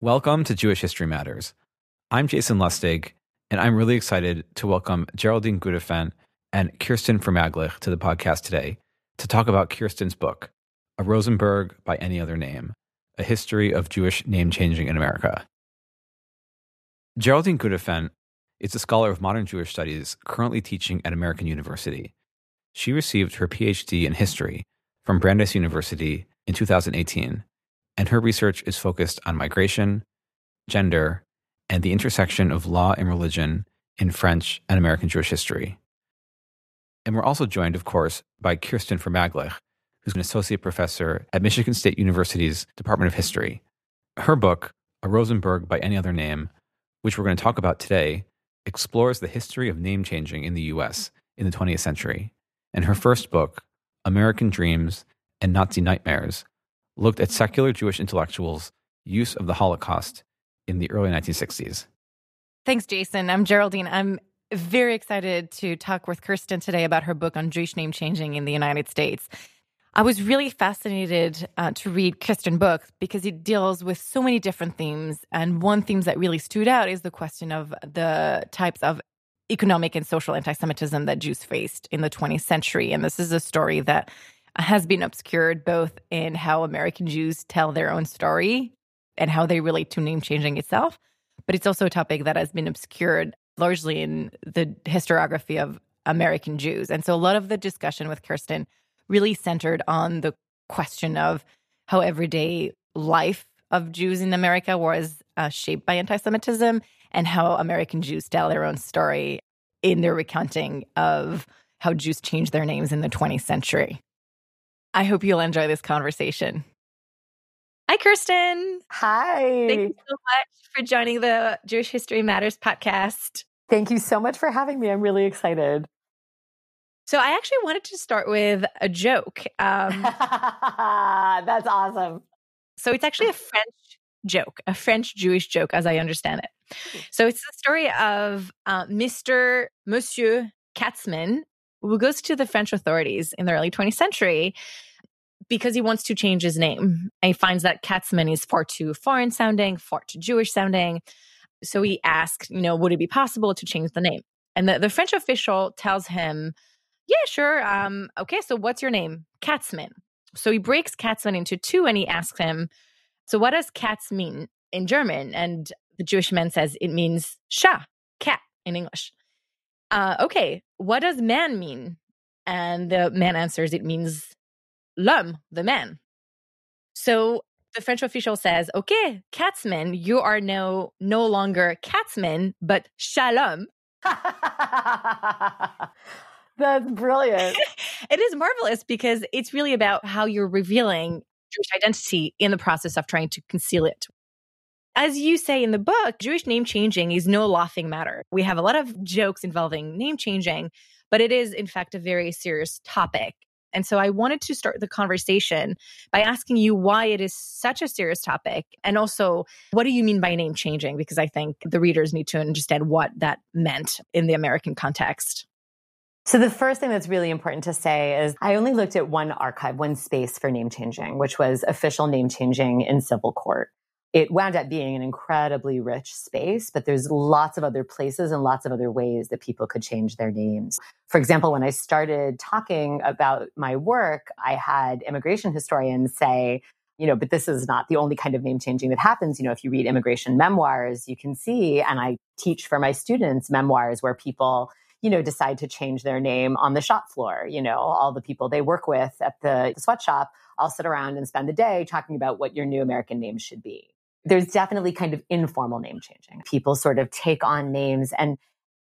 Welcome to Jewish History Matters. I'm Jason Lustig, and I'm really excited to welcome Geraldine Gudefin and Kirsten Fermaglich to the podcast today to talk about Kirsten's book, A Rosenberg by Any Other Name A History of Jewish Name Changing in America. Geraldine Gudefin is a scholar of modern Jewish studies currently teaching at American University. She received her PhD in history from Brandeis University in 2018, and her research is focused on migration, gender, and the intersection of law and religion in French and American Jewish history. And we're also joined, of course, by Kirsten Fermaglich, who's an associate professor at Michigan State University's Department of History. Her book, A Rosenberg by Any Other Name, which we're going to talk about today, explores the history of name changing in the US in the 20th century. And her first book, American Dreams and Nazi Nightmares, looked at secular Jewish intellectuals' use of the Holocaust in the early 1960s. Thanks, Jason. I'm Geraldine. I'm very excited to talk with Kirsten today about her book on Jewish name changing in the United States. I was really fascinated uh, to read Kirsten's book because it deals with so many different themes. And one theme that really stood out is the question of the types of economic and social anti Semitism that Jews faced in the 20th century. And this is a story that has been obscured both in how American Jews tell their own story and how they relate to name changing itself. But it's also a topic that has been obscured largely in the historiography of American Jews. And so a lot of the discussion with Kirsten really centered on the question of how everyday life of Jews in America was uh, shaped by anti Semitism and how American Jews tell their own story in their recounting of how Jews changed their names in the 20th century. I hope you'll enjoy this conversation. Hi, Kirsten. Hi. Thank you so much for joining the Jewish History Matters podcast. Thank you so much for having me. I'm really excited. So, I actually wanted to start with a joke. Um, That's awesome. So, it's actually a French joke, a French Jewish joke, as I understand it. So, it's the story of uh, Mr. Monsieur Katzman, who goes to the French authorities in the early 20th century because he wants to change his name. And he finds that Katzman is far too foreign sounding, far too Jewish sounding. So he asks, you know, would it be possible to change the name? And the, the French official tells him, yeah, sure. Um, okay, so what's your name? Katzman. So he breaks Katzman into two and he asks him, so what does Katz mean in German? And the Jewish man says it means Shah, cat in English. Uh, okay, what does man mean? And the man answers, it means l'homme, the man. So the French official says, okay, Katzman, you are no, no longer Katzman, but Shalom. That's brilliant. it is marvelous because it's really about how you're revealing Jewish identity in the process of trying to conceal it. As you say in the book, Jewish name changing is no laughing matter. We have a lot of jokes involving name changing, but it is, in fact, a very serious topic. And so I wanted to start the conversation by asking you why it is such a serious topic. And also, what do you mean by name changing? Because I think the readers need to understand what that meant in the American context. So, the first thing that's really important to say is I only looked at one archive, one space for name changing, which was official name changing in civil court it wound up being an incredibly rich space, but there's lots of other places and lots of other ways that people could change their names. For example, when I started talking about my work, I had immigration historians say, you know, but this is not the only kind of name changing that happens. You know, if you read immigration memoirs, you can see, and I teach for my students memoirs where people, you know, decide to change their name on the shop floor. You know, all the people they work with at the, sweatshop all sit around and spend the day talking about what your new American name should be there's definitely kind of informal name changing. People sort of take on names, and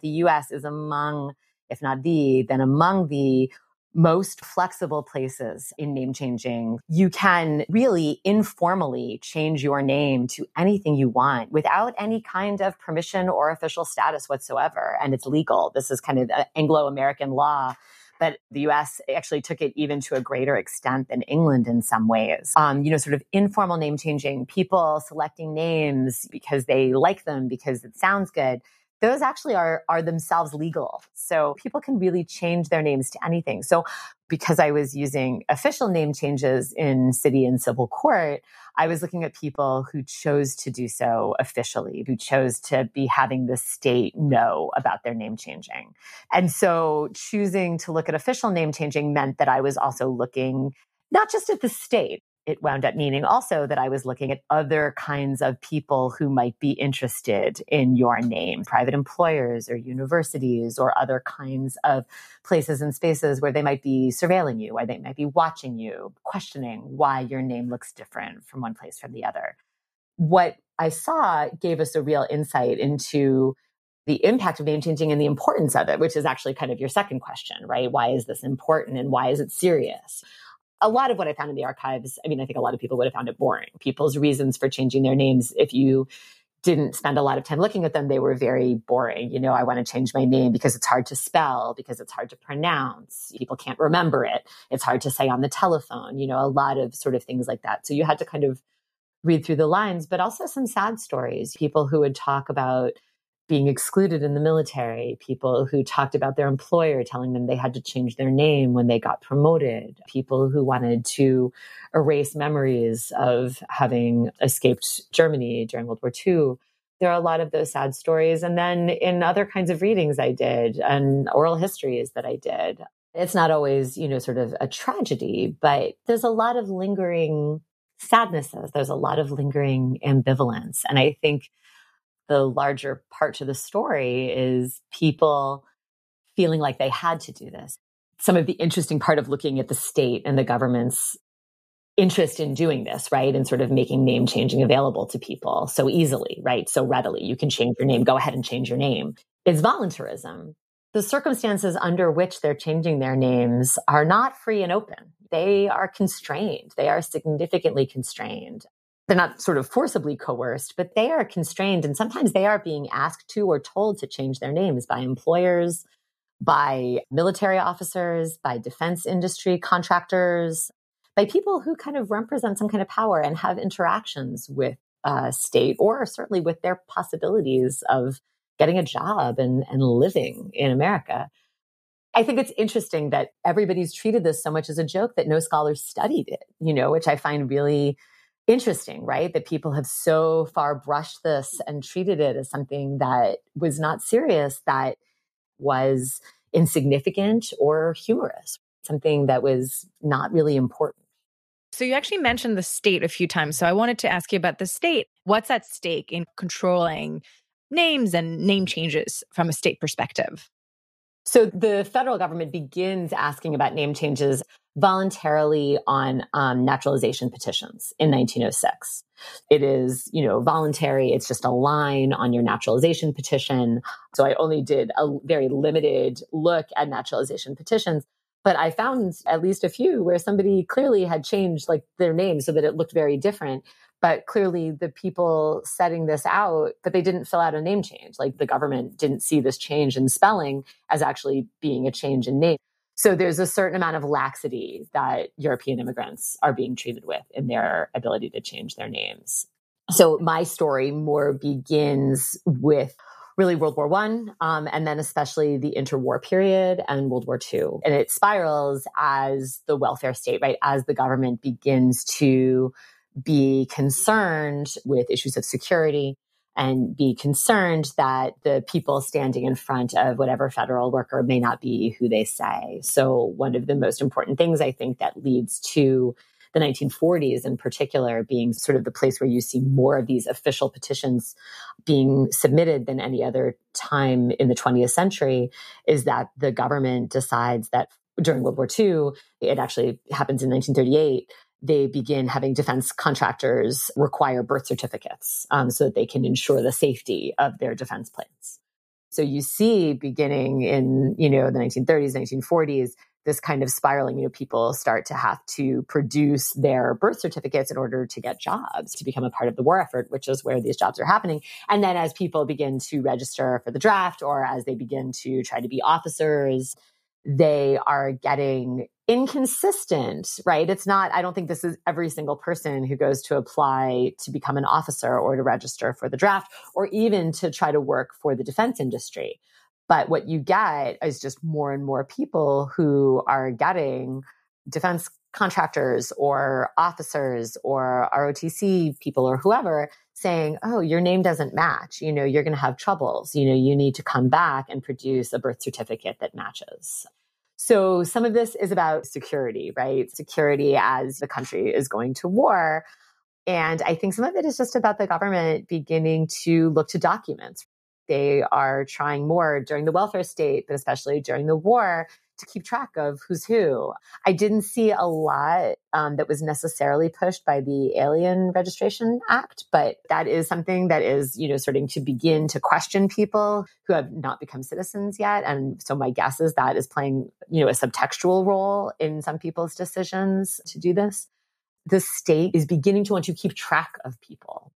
the US is among, if not the, then among the most flexible places in name changing. You can really informally change your name to anything you want without any kind of permission or official status whatsoever. And it's legal. This is kind of Anglo American law but the US actually took it even to a greater extent than England in some ways. Um, you know, sort of informal name changing, people selecting names because they like them, because it sounds good. Those actually are are themselves legal. So people can really change their names to anything. So because I was using official name changes in city and civil court, I was looking at people who chose to do so officially, who chose to be having the state know about their name changing. And so choosing to look at official name changing meant that I was also looking not just at the state, it wound up meaning also that I was looking at other kinds of people who might be interested in your name, private employers or universities or other kinds of places and spaces where they might be surveilling you, where they might be watching you, questioning why your name looks different from one place from the other. What I saw gave us a real insight into the impact of name changing and the importance of it, which is actually kind of your second question, right? Why is this important and why is it serious? A lot of what I found in the archives, I mean, I think a lot of people would have found it boring. People's reasons for changing their names, if you didn't spend a lot of time looking at them, they were very boring. You know, I want to change my name because it's hard to spell, because it's hard to pronounce. People can't remember it. It's hard to say on the telephone, you know, a lot of sort of things like that. So you had to kind of read through the lines, but also some sad stories. People who would talk about being excluded in the military, people who talked about their employer telling them they had to change their name when they got promoted, people who wanted to erase memories of having escaped Germany during World War II. There are a lot of those sad stories. And then in other kinds of readings I did and oral histories that I did, it's not always, you know, sort of a tragedy, but there's a lot of lingering sadnesses. There's a lot of lingering ambivalence. And I think the larger part to the story is people feeling like they had to do this. Some of the interesting part of looking at the state and the government's interest in doing this, right? And sort of making name changing available to people so easily, right? So readily. You can change your name, go ahead and change your name. Is voluntarism. The circumstances under which they're changing their names are not free and open. They are constrained. They are significantly constrained they're not sort of forcibly coerced, but they are constrained. And sometimes they are being asked to or told to change their names by employers, by military officers, by defense industry contractors, by people who kind of represent some kind of power and have interactions with uh, state or certainly with their possibilities of getting a job and, and living in America. I think it's interesting that everybody's treated this so much as a joke that no scholars studied it, you know, which I find really interesting, right? That people have so far brushed this and treated it as something that was not serious, that was insignificant or humorous, something that was not really important. So, you actually mentioned the state a few times. So, I wanted to ask you about the state. What's at stake in controlling names and name changes from a state perspective? So, the federal government begins asking about name changes voluntarily on um, naturalization petitions in 1906. It is, you know, voluntary. It's just a line on your naturalization petition. So I only did a very limited look at naturalization petitions, but I found at least a few where somebody clearly had changed like their name so that it looked very different. But clearly the people setting this out, but they didn't fill out a name change. Like the government didn't see this change in spelling as actually being a change in name. So there's a certain amount of laxity that European immigrants are being treated with in their ability to change their names. So my story more begins with really World War One, um, and then especially the interwar period and World War Two, and it spirals as the welfare state, right, as the government begins to be concerned with issues of security and be concerned that the people standing in front of whatever federal worker may not be who they say. So, one of the most important things I think that leads to the 1940s in particular being sort of the place where you see more of these official petitions being submitted than any other time in the 20th century is that the government decides that during World War II, it actually happens in 1938 they begin having defense contractors require birth certificates um, so that they can ensure the safety of their defense planes. So you see, beginning in you know the 1930s, 1940s, this kind of spiraling. You know, people start to have to produce their birth certificates in order to get jobs to become a part of the war effort, which is where these jobs are happening. And then as people begin to register for the draft, or as they begin to try to be officers, they are getting inconsistent, right? It's not, I don't think this is every single person who goes to apply to become an officer or to register for the draft or even to try to work for the defense industry. But what you get is just more and more people who are getting defense contractors or officers or ROTC people or whoever saying, Oh, your name doesn't match. You know, you're going to have troubles. You know, you need to come back and produce a birth certificate that matches. So some of this is about security, right? Security as the country is going to war. And I think some of it is just about the government beginning to look to documents. They are trying more during the welfare state, but especially during the war to keep track of who's who. I didn't see a lot um, that was necessarily pushed by the Alien Registration Act, but that is something that is, you know, starting to begin to question people who have not become citizens yet. And so my guess is that is playing, you know, a subtextual role in some people's decisions to do this. The state is beginning to want to keep track of people.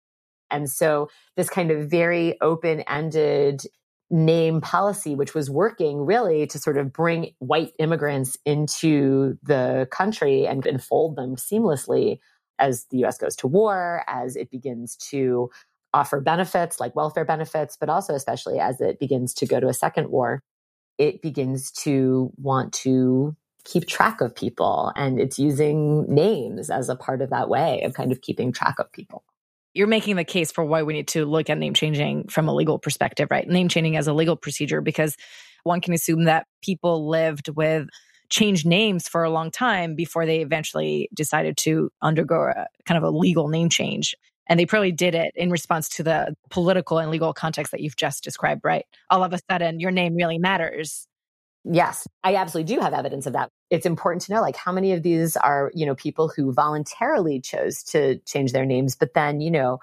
And so this kind of very open ended name policy, which was working really to sort of bring white immigrants into the country and enfold them seamlessly as the US goes to war, as it begins to offer benefits like welfare benefits, but also especially as it begins to go to a second war, it begins to want to keep track of people. And it's using names as a part of that way of kind of keeping track of people you're making the case for why we need to look at name changing from a legal perspective, right? Name changing as a legal procedure, because one can assume that people lived with changed names for a long time before they eventually decided to undergo a kind of a legal name change. And they probably did it in response to the political and legal context that you've just described, right? All of a sudden, your name really matters. Yes, I absolutely do have evidence of that. It's important to know like how many of these are, you know, people who voluntarily chose to change their names, but then, you know,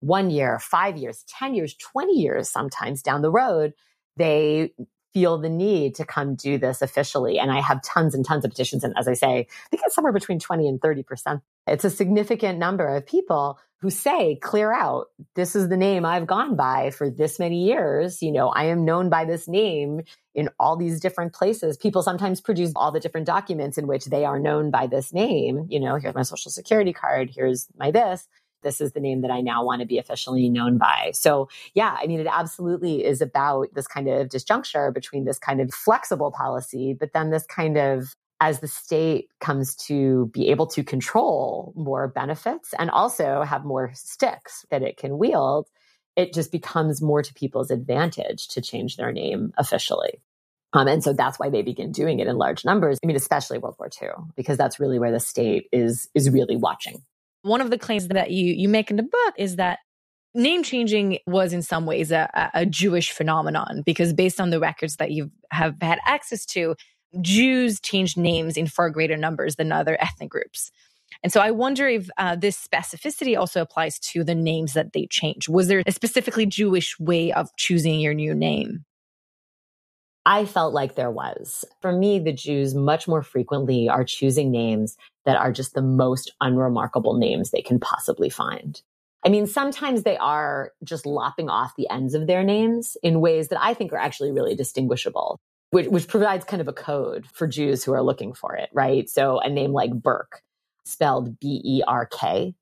one year, five years, 10 years, 20 years sometimes down the road, they feel the need to come do this officially. And I have tons and tons of petitions. And as I say, I think it's somewhere between 20 and 30%. It's a significant number of people who say, clear out, this is the name I've gone by for this many years. You know, I am known by this name in all these different places. People sometimes produce all the different documents in which they are known by this name. You know, here's my social security card, here's my this. This is the name that I now want to be officially known by. So, yeah, I mean, it absolutely is about this kind of disjuncture between this kind of flexible policy, but then this kind of as the state comes to be able to control more benefits and also have more sticks that it can wield, it just becomes more to people's advantage to change their name officially. Um, and so that's why they begin doing it in large numbers. I mean, especially World War II, because that's really where the state is is really watching. One of the claims that you you make in the book is that name changing was in some ways a, a Jewish phenomenon because based on the records that you have had access to, Jews changed names in far greater numbers than other ethnic groups. And so I wonder if uh, this specificity also applies to the names that they change. Was there a specifically Jewish way of choosing your new name? I felt like there was. For me, the Jews much more frequently are choosing names that are just the most unremarkable names they can possibly find. I mean, sometimes they are just lopping off the ends of their names in ways that I think are actually really distinguishable which, which provides kind of a code for Jews who are looking for it, right? So a name like Burke, spelled B E R K,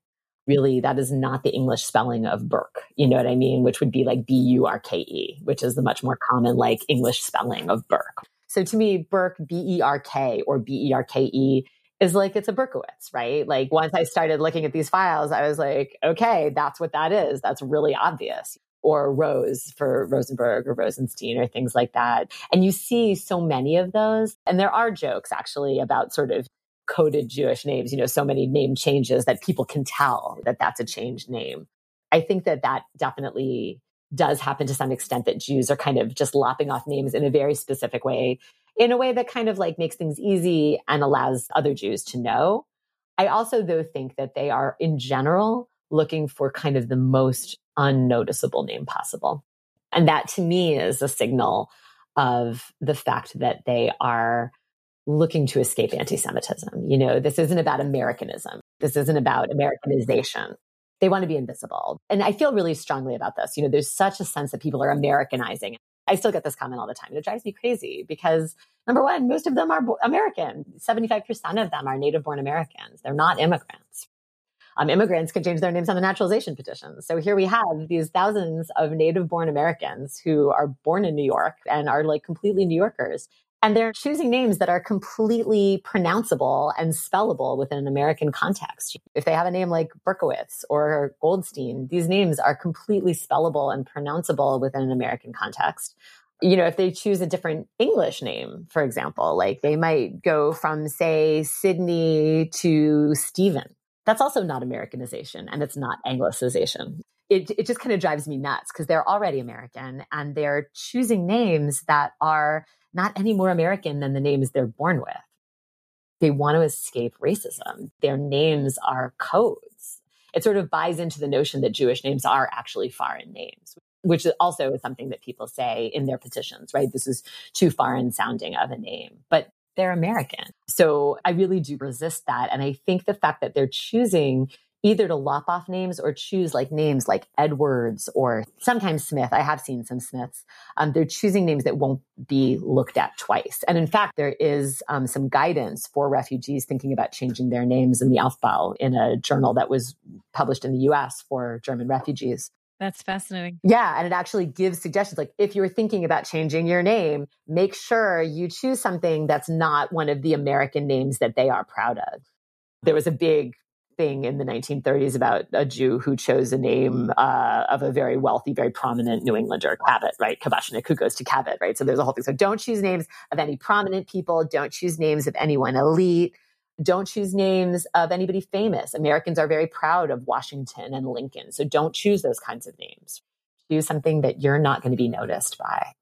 really that is not the English spelling of Burke. You know what I mean? Which would be like B U R K E, which is the much more common like English spelling of Burke. So to me, Burke, B E R K or B E R K E is like it's a Berkowitz, right? Like once I started looking at these files, I was like, okay, that's what that is. That's really obvious or Rose for Rosenberg or Rosenstein or things like that. And you see so many of those. And there are jokes actually about sort of coded Jewish names, you know, so many name changes that people can tell that that's a changed name. I think that that definitely does happen to some extent that Jews are kind of just lopping off names in a very specific way, in a way that kind of like makes things easy and allows other Jews to know. I also, though, think that they are in general looking for kind of the most unnoticeable name possible. And that to me is a signal of the fact that they are looking to escape anti Semitism. You know, this isn't about Americanism, this isn't about Americanization. They want to be invisible. And I feel really strongly about this. You know, there's such a sense that people are Americanizing. I still get this comment all the time. and It drives me crazy because number one, most of them are American. 75% of them are native born Americans. They're not immigrants. Um, immigrants can change their names on the naturalization petitions. So here we have these thousands of native born Americans who are born in New York and are like completely New Yorkers. And they're choosing names that are completely pronounceable and spellable within an American context. If they have a name like Berkowitz or Goldstein, these names are completely spellable and pronounceable within an American context. You know, if they choose a different English name, for example, like they might go from, say, Sydney to Stephen. That's also not Americanization and it's not Anglicization. It, it just kind of drives me nuts because they're already American and they're choosing names that are not any more American than the names they're born with. They want to escape racism. Their names are codes. It sort of buys into the notion that Jewish names are actually foreign names, which is also is something that people say in their petitions, right? This is too foreign sounding of a name. But they're American. So I really do resist that. And I think the fact that they're choosing either to lop off names or choose like names like Edwards or sometimes Smith. I have seen some Smiths. Um, they're choosing names that won't be looked at twice. And in fact, there is um, some guidance for refugees thinking about changing their names in the Aufbau in a journal that was published in the US for German refugees. That's fascinating. Yeah. And it actually gives suggestions like if you're thinking about changing your name, make sure you choose something that's not one of the American names that they are proud of. There was a big thing in the 1930s about a Jew who chose a name uh, of a very wealthy, very prominent New Englander, Cabot, right? Kabashnik, who goes to Cabot, right? So there's a whole thing. So don't choose names of any prominent people. Don't choose names of anyone elite. Don't choose names of anybody famous. Americans are very proud of Washington and Lincoln. So don't choose those kinds of names. Choose something that you're not going to be noticed by.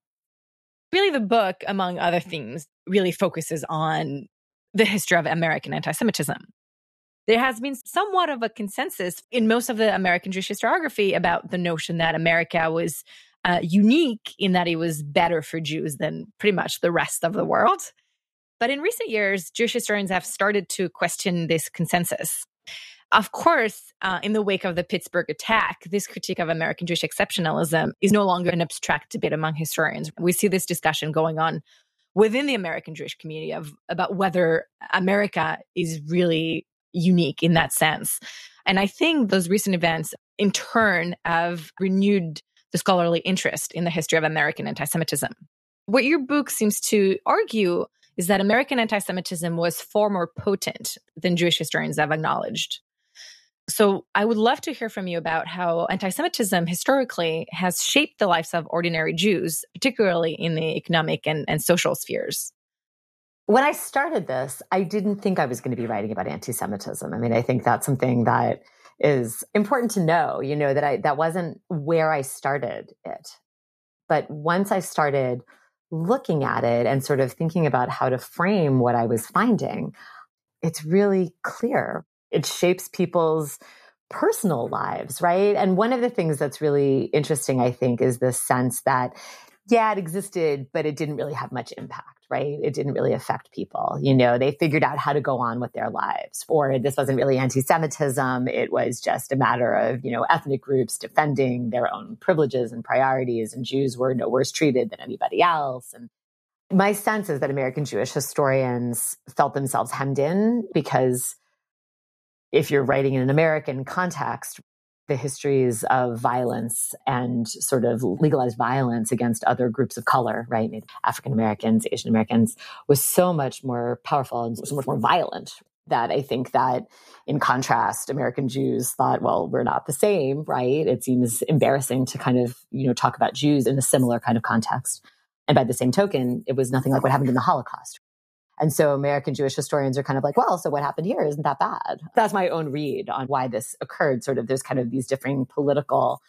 Really, the book, among other themes, really focuses on the history of American anti Semitism there has been somewhat of a consensus in most of the American Jewish historiography about the notion that America was uh, unique in that it was better for Jews than pretty much the rest of the world. But in recent years, Jewish historians have started to question this consensus. Of course, uh, in the wake of the Pittsburgh attack, this critique of American Jewish exceptionalism is no longer an abstract debate among historians. We see this discussion going on within the American Jewish community of about whether America is really unique in that sense. And I think those recent events, in turn, have renewed the scholarly interest in the history of American anti Semitism. What your book seems to argue is that American anti Semitism was far more potent than Jewish historians have acknowledged. So I would love to hear from you about how anti Semitism historically has shaped the lives of ordinary Jews, particularly in the economic and, and social spheres when I started this, I didn't think I was going to be writing about anti-Semitism. I mean, I think that's something that is important to know, you know, that I that wasn't where I started it. But once I started looking at it and sort of thinking about how to frame what I was finding, it's really clear. It shapes people's personal lives, right? And one of the things that's really interesting, I think, is the sense that, yeah, it existed, but it didn't really have much impact right? It didn't really affect people. You know, they figured out how to go on with their lives. Or this wasn't really anti Semitism. It was just a matter of, you know, ethnic groups defending their own privileges and priorities, and Jews were no worse treated than anybody else. And my sense is that American Jewish historians felt themselves hemmed in because if you're writing in an American context, the histories of violence and sort of legalized violence against other groups of color, right? African Americans, Asian Americans was so much more powerful and so much more violent that I think that in contrast, American Jews thought, well, we're not the same, right? It seems embarrassing to kind of, you know, talk about Jews in a similar kind of context. And by the same token, it was nothing like what happened in the Holocaust, and so American Jewish historians are kind of like, well, so what happened here isn't that bad. That's my own read on why this occurred. Sort of there's kind of these differing political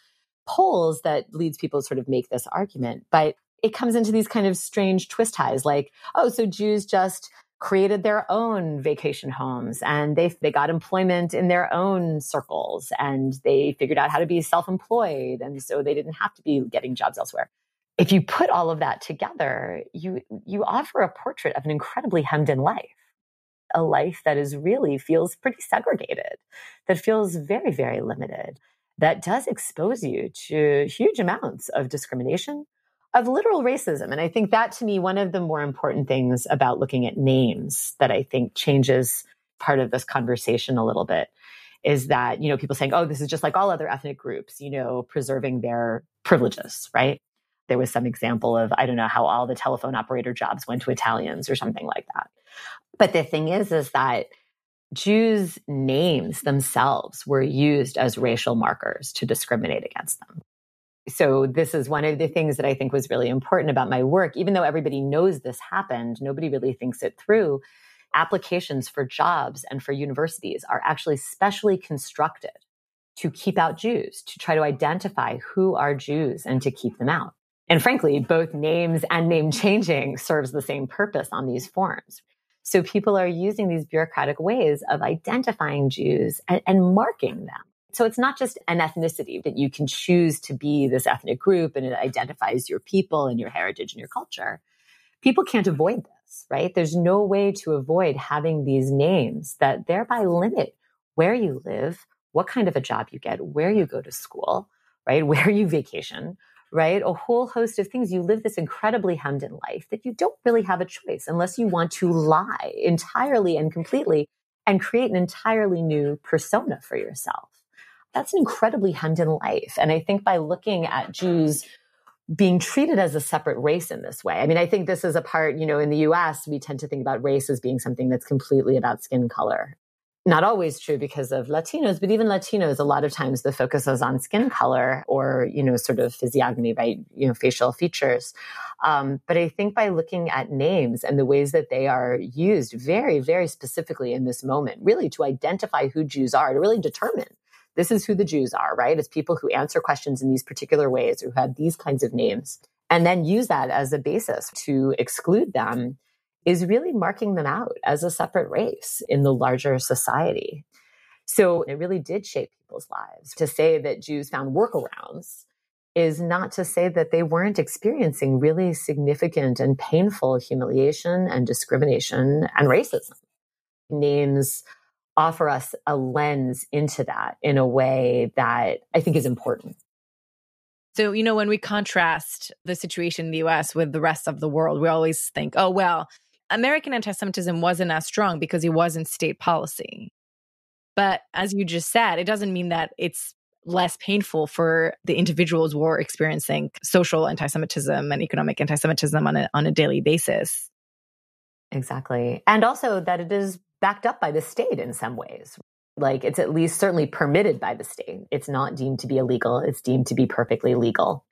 poles that leads people to sort of make this argument. But it comes into these kind of strange twist ties like, oh, so Jews just created their own vacation homes and they they got employment in their own circles and they figured out how to be self-employed and so they didn't have to be getting jobs elsewhere if you put all of that together, you you offer a portrait of an incredibly hemmed in life, a life that is really feels pretty segregated, that feels very very limited, that does expose you to huge amounts of discrimination, of literal racism. And I think that to me, one of the more important things about looking at names that I think changes part of this conversation a little bit is that, you know, people saying, oh, this is just like all other ethnic groups, you know, preserving their privileges, right? There was some example of, I don't know, how all the telephone operator jobs went to Italians or something like that. But the thing is, is that Jews' names themselves were used as racial markers to discriminate against them. So, this is one of the things that I think was really important about my work. Even though everybody knows this happened, nobody really thinks it through. Applications for jobs and for universities are actually specially constructed to keep out Jews, to try to identify who are Jews and to keep them out. And frankly, both names and name changing serves the same purpose on these forms. So people are using these bureaucratic ways of identifying Jews and, and, marking them. So it's not just an ethnicity that you can choose to be this ethnic group and it identifies your people and your heritage and your culture. People can't avoid this, right? There's no way to avoid having these names that thereby limit where you live, what kind of a job you get, where you go to school, right? Where you vacation, right? A whole host of things. You live this incredibly hemmed in life that you don't really have a choice unless you want to lie entirely and completely and create an entirely new persona for yourself. That's an incredibly hemmed in life. And I think by looking at Jews being treated as a separate race in this way. I mean, I think this is a part, you know, in the US, we tend to think about race as being something that's completely about skin color not always true because of Latinos, but even Latinos, a lot of times the focus is on skin color or, you know, sort of physiognomy, by, you know, facial features. Um, but I think by looking at names and the ways that they are used very, very specifically in this moment, really to identify who Jews are, to really determine this is who the Jews are, right? It's people who answer questions in these particular ways, or who have these kinds of names, and then use that as a basis to exclude them is really marking them out as a separate race in the larger society. So it really did shape people's lives. To say that Jews found workarounds is not to say that they weren't experiencing really significant and painful humiliation and discrimination and racism. Names offer us a lens into that in a way that I think is important. So, you know, when we contrast the situation in the US with the rest of the world, we always think, oh, well, American anti Semitism wasn't as strong because it wasn't state policy. But as you just said, it doesn't mean that it's less painful for the individuals who are experiencing social anti Semitism and economic anti Semitism on a, on a daily basis. Exactly. And also that it is backed up by the state in some ways. Like it's at least certainly permitted by the state. It's not deemed to be illegal, it's deemed to be perfectly legal.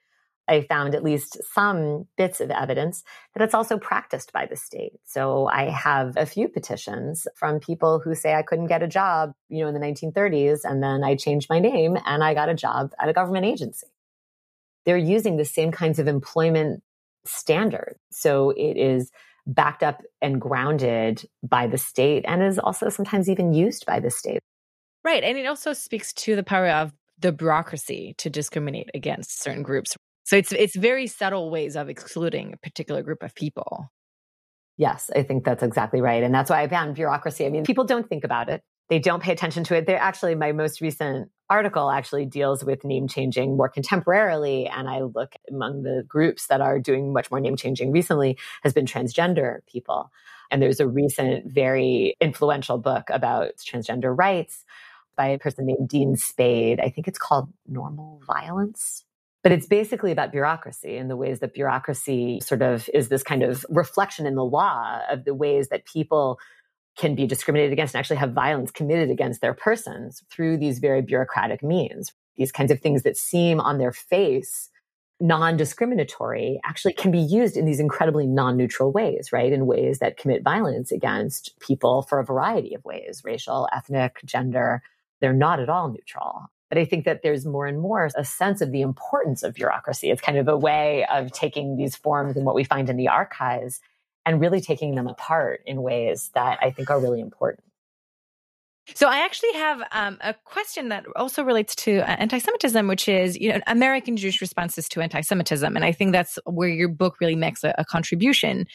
I found at least some bits of evidence that it's also practiced by the state. So I have a few petitions from people who say I couldn't get a job, you know, in the 1930s, and then I changed my name and I got a job at a government agency. They're using the same kinds of employment standards. So it is backed up and grounded by the state and is also sometimes even used by the state. Right. And it also speaks to the power of the bureaucracy to discriminate against certain groups. So it's it's very subtle ways of excluding a particular group of people. Yes, I think that's exactly right. And that's why I found bureaucracy. I mean, people don't think about it. They don't pay attention to it. They're actually my most recent article actually deals with name changing more contemporarily. And I look among the groups that are doing much more name changing recently has been transgender people. And there's a recent, very influential book about transgender rights by a person named Dean Spade. I think it's called Normal Violence but it's basically about bureaucracy and the ways that bureaucracy sort of is this kind of reflection in the law of the ways that people can be discriminated against and actually have violence committed against their persons through these very bureaucratic means. These kinds of things that seem on their face non discriminatory actually can be used in these incredibly non neutral ways, right? In ways that commit violence against people for a variety of ways racial, ethnic, gender. They're not at all neutral. But I think that there's more and more a sense of the importance of bureaucracy. It's kind of a way of taking these forms and what we find in the archives and really taking them apart in ways that I think are really important. So I actually have um, a question that also relates to uh, anti-Semitism, which is you know American Jewish responses to anti-Semitism, and I think that's where your book really makes a, a contribution.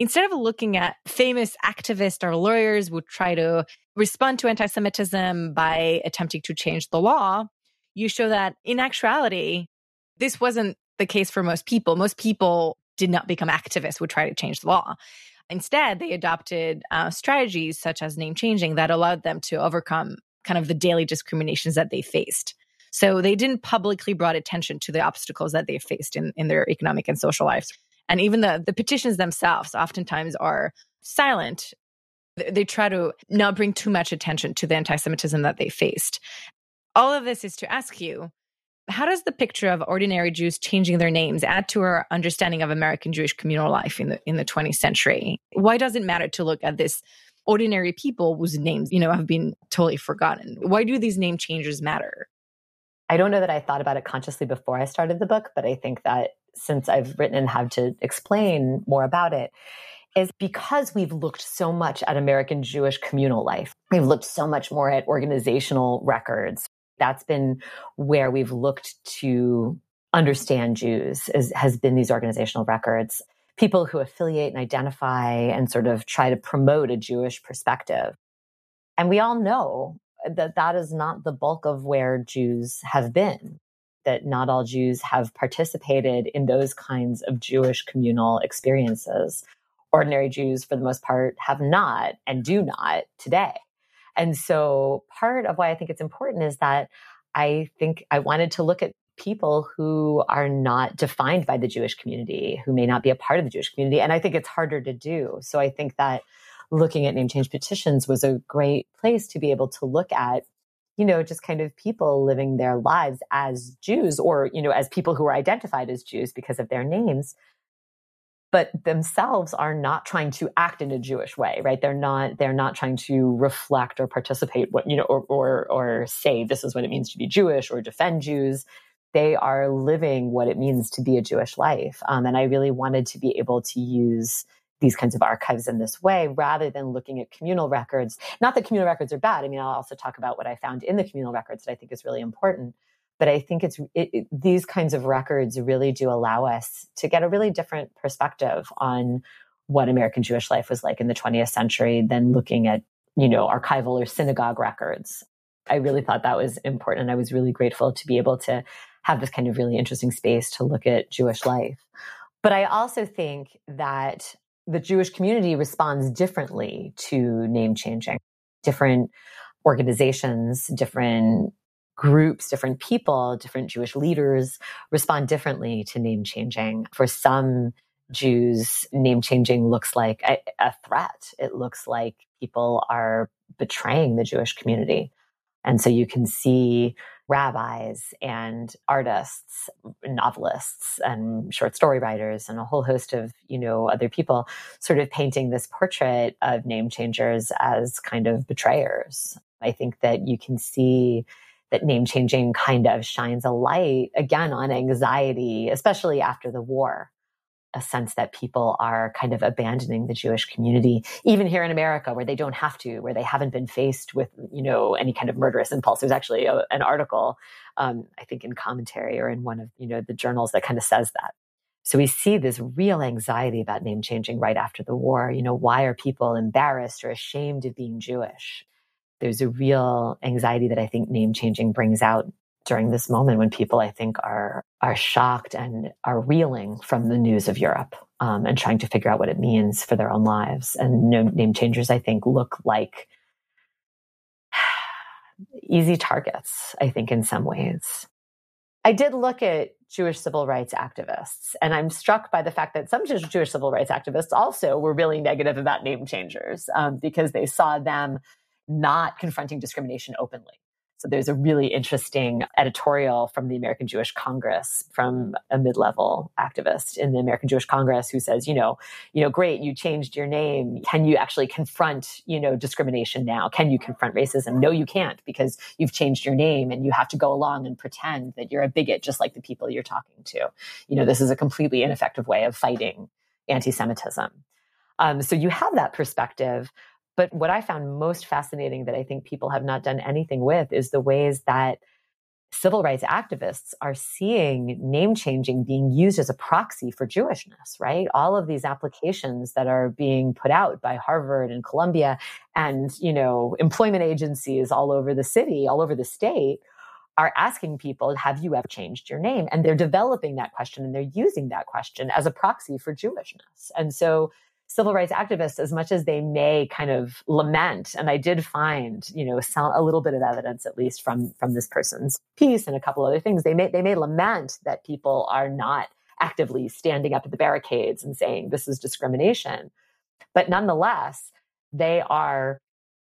Instead of looking at famous activists or lawyers who try to respond to anti Semitism by attempting to change the law, you show that in actuality, this wasn't the case for most people. Most people did not become activists, would try to change the law. Instead, they adopted uh, strategies such as name changing that allowed them to overcome kind of the daily discriminations that they faced. So they didn't publicly brought attention to the obstacles that they faced in, in their economic and social lives. And even the, the petitions themselves oftentimes are silent. They try to not bring too much attention to the anti Semitism that they faced. All of this is to ask you how does the picture of ordinary Jews changing their names add to our understanding of American Jewish communal life in the in the 20th century? Why does it matter to look at this ordinary people whose names, you know, have been totally forgotten? Why do these name changes matter? I don't know that I thought about it consciously before I started the book, but I think that since I've written and have to explain more about it, is because we've looked so much at American Jewish communal life. We've looked so much more at organizational records. That's been where we've looked to understand Jews is, has been these organizational records. People who affiliate and identify and sort of try to promote a Jewish perspective. And we all know that that is not the bulk of where Jews have been that not all Jews have participated in those kinds of Jewish communal experiences. Ordinary Jews, for the most part, have not and do not today. And so, part of why I think it's important is that I think I wanted to look at people who are not defined by the Jewish community, who may not be a part of the Jewish community. And I think it's harder to do. So, I think that looking at name change petitions was a great place to be able to look at you know, just kind of people living their lives as Jews or, you know, as people who are identified as Jews because of their names, but themselves are not trying to act in a Jewish way, right? They're not, they're not trying to reflect or participate what, you know, or, or, or say this is what it means to be Jewish or defend Jews. They are living what it means to be a Jewish life. Um, and I really wanted to be able to use these kinds of archives in this way rather than looking at communal records. Not that communal records are bad. I mean, I'll also talk about what I found in the communal records that I think is really important. But I think it's it, it, these kinds of records really do allow us to get a really different perspective on what American Jewish life was like in the 20th century than looking at, you know, archival or synagogue records. I really thought that was important. And I was really grateful to be able to have this kind of really interesting space to look at Jewish life. But I also think that the Jewish community responds differently to name changing. Different organizations, different groups, different people, different Jewish leaders respond differently to name changing. For some Jews, name changing looks like a, a, threat. It looks like people are betraying the Jewish community. And so you can see rabbis and artists, novelists and short story writers and a whole host of, you know, other people sort of painting this portrait of name changers as kind of betrayers. I think that you can see that name changing kind of shines a light again on anxiety, especially after the war a sense that people are kind of abandoning the Jewish community, even here in America, where they don't have to, where they haven't been faced with, you know, any kind of murderous impulse. There's actually a, an article, um, I think, in commentary or in one of, you know, the journals that kind of says that. So we see this real anxiety about name changing right after the war. You know, why are people embarrassed or ashamed of being Jewish? There's a real anxiety that I think name changing brings out during this moment when people, I think, are are shocked and are reeling from the news of Europe um, and trying to figure out what it means for their own lives. And name changers, I think, look like easy targets. I think in some ways. I did look at Jewish civil rights activists, and I'm struck by the fact that some Jewish civil rights activists also were really negative about name changers um, because they saw them not confronting discrimination openly. So there's a really interesting editorial from the American Jewish Congress from a mid-level activist in the American Jewish Congress who says, you know, you know, great, you changed your name. Can you actually confront, you know, discrimination now? Can you confront racism? No, you can't because you've changed your name and you have to go along and pretend that you're a bigot just like the people you're talking to. You know, this is a completely ineffective way of fighting anti-Semitism. Um, so you have that perspective, but what I found most fascinating that I think people have not done anything with is the ways that civil rights activists are seeing name changing being used as a proxy for Jewishness, right? All of these applications that are being put out by Harvard and Columbia and, you know, employment agencies all over the city, all over the state are asking people, Have you ever changed your name? And they're developing that question and they're using that question as a proxy for Jewishness. And so civil rights activists, as much as they may kind of lament, and I did find, you know, some, a little bit of evidence, at least from from this person's piece and a couple other things, they may they may lament that people are not actively standing up at the barricades and saying this is discrimination, but nonetheless, they are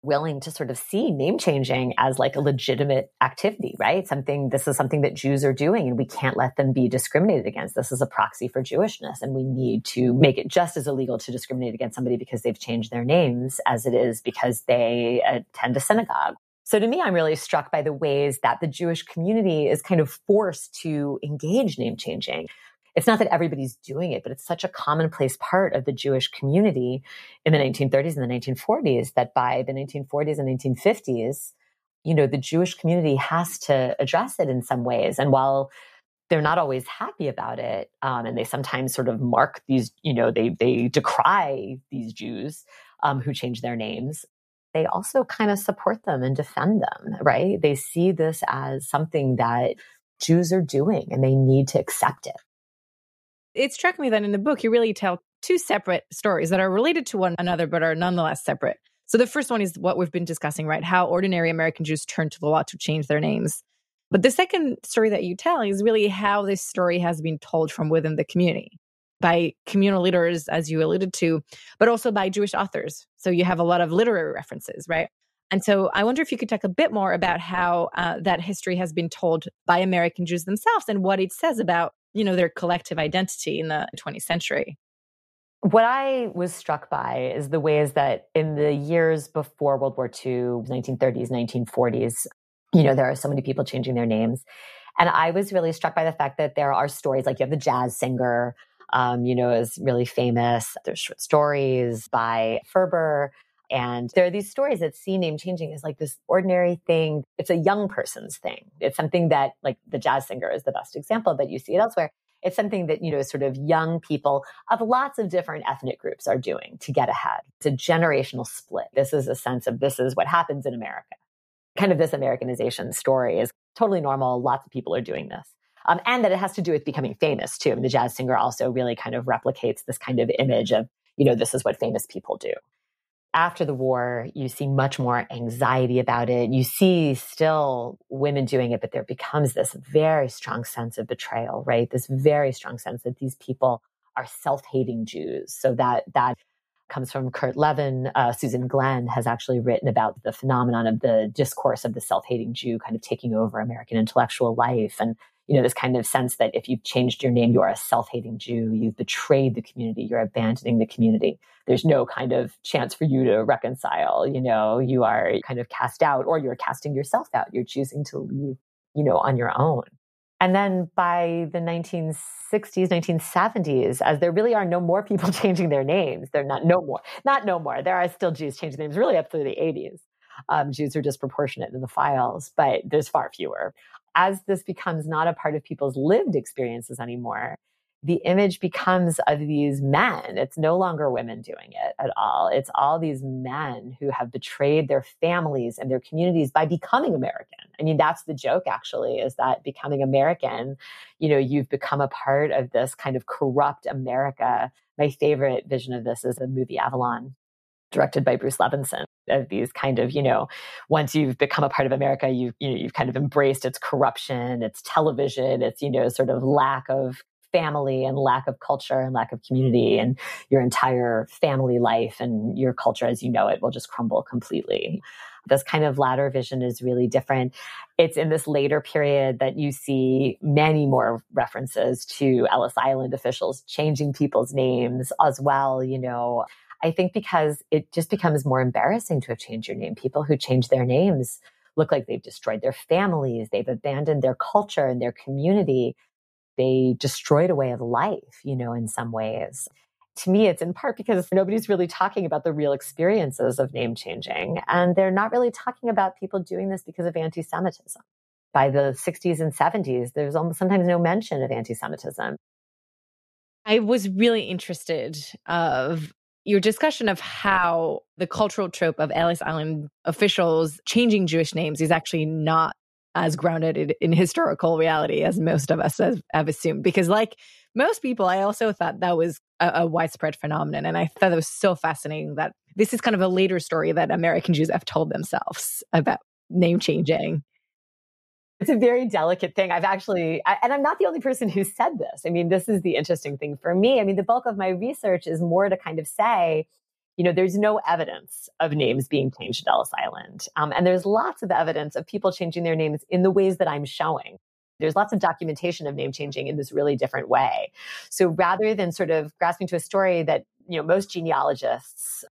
willing to sort of see name changing as like a legitimate activity, right? Something, this is something that Jews are doing and we can't let them be discriminated against. This is a proxy for Jewishness and we need to make it just as illegal to discriminate against somebody because they've changed their names as it is because they attend a synagogue. So to me, I'm really struck by the ways that the Jewish community is kind of forced to engage name changing it's not that everybody's doing it, but it's such a commonplace part of the Jewish community in the 1930s and the 1940s that by the 1940s and 1950s, you know, the Jewish community has to address it in some ways. And while they're not always happy about it, um, and they sometimes sort of mark these, you know, they they decry these Jews um, who change their names. They also kind of support them and defend them, right? They see this as something that Jews are doing and they need to accept it it struck me that in the book, you really tell two separate stories that are related to one another, but are nonetheless separate. So the first one is what we've been discussing, right? How ordinary American Jews turned to the law to change their names. But the second story that you tell is really how this story has been told from within the community by communal leaders, as you alluded to, but also by Jewish authors. So you have a lot of literary references, right? And so I wonder if you could talk a bit more about how uh, that history has been told by American Jews themselves and what it says about you know, their collective identity in the 20th century. What I was struck by is the ways that in the years before World War II, 1930s, 1940s, you know, there are so many people changing their names. And I was really struck by the fact that there are stories like you have the jazz singer, um, you know, is really famous. There's short stories by Ferber. And there are these stories that see name changing as like this ordinary thing. It's a young person's thing. It's something that, like the jazz singer is the best example, but you see it elsewhere. It's something that, you know, sort of young people of lots of different ethnic groups are doing to get ahead. It's a generational split. This is a sense of this is what happens in America. Kind of this Americanization story is totally normal. Lots of people are doing this. Um, and that it has to do with becoming famous too. I mean, the jazz singer also really kind of replicates this kind of image of, you know, this is what famous people do after the war, you see much more anxiety about it. You see still women doing it, but there becomes this very strong sense of betrayal, right? This very strong sense that these people are self-hating Jews. So that that comes from Kurt Lewin. Uh, Susan Glenn has actually written about the phenomenon of the discourse of the self-hating Jew kind of taking over American intellectual life and you know, this kind of sense that if you've changed your name, you are a self-hating Jew, you've betrayed the community, you're abandoning the community. There's no kind of chance for you to reconcile, you know, you are kind of cast out or you're casting yourself out. You're choosing to leave, you know, on your own. And then by the 1960s, 1970s, as there really are no more people changing their names, they're not no more, not no more. There are still Jews changing names, really up through the 80s. Um, Jews are disproportionate in the files, but there's far fewer as this becomes not a part of people's lived experiences anymore, the image becomes of these men. It's no longer women doing it at all. It's all these men who have betrayed their families and their communities by becoming American. I mean, that's the joke actually, is that becoming American, you know, you've become a part of this kind of corrupt America. My favorite vision of this is the movie Avalon directed by Bruce Levinson of these kind of, you know, once you've become a part of America, you, you know, you've kind of embraced its corruption, its television, its, you know, sort of lack of family and lack of culture and lack of community and your entire family life and your culture as you know it will just crumble completely. This kind of latter vision is really different. It's in this later period that you see many more references to Ellis Island officials changing people's names as well, you know, I think because it just becomes more embarrassing to have changed your name. People who change their names look like they've destroyed their families, they've abandoned their culture and their community. They destroyed a way of life, you know, in some ways. To me, it's in part because nobody's really talking about the real experiences of name changing. And they're not really talking about people doing this because of anti Semitism. By the 60s and 70s, there's almost sometimes no mention of anti Semitism. I was really interested of your discussion of how the cultural trope of Ellis Island officials changing Jewish names is actually not as grounded in, historical reality as most of us have, have, assumed. Because, like most people, I also thought that was a, a widespread phenomenon. And I thought it was so fascinating that this is kind of a later story that American Jews have told themselves about name changing. It's a very delicate thing. I've actually, I, and I'm not the only person who said this. I mean, this is the interesting thing for me. I mean, the bulk of my research is more to kind of say, you know, there's no evidence of names being changed at Ellis Island. Um, and there's lots of evidence of people changing their names in the ways that I'm showing. There's lots of documentation of name changing in this really different way. So rather than sort of grasping to a story that, you know, most genealogists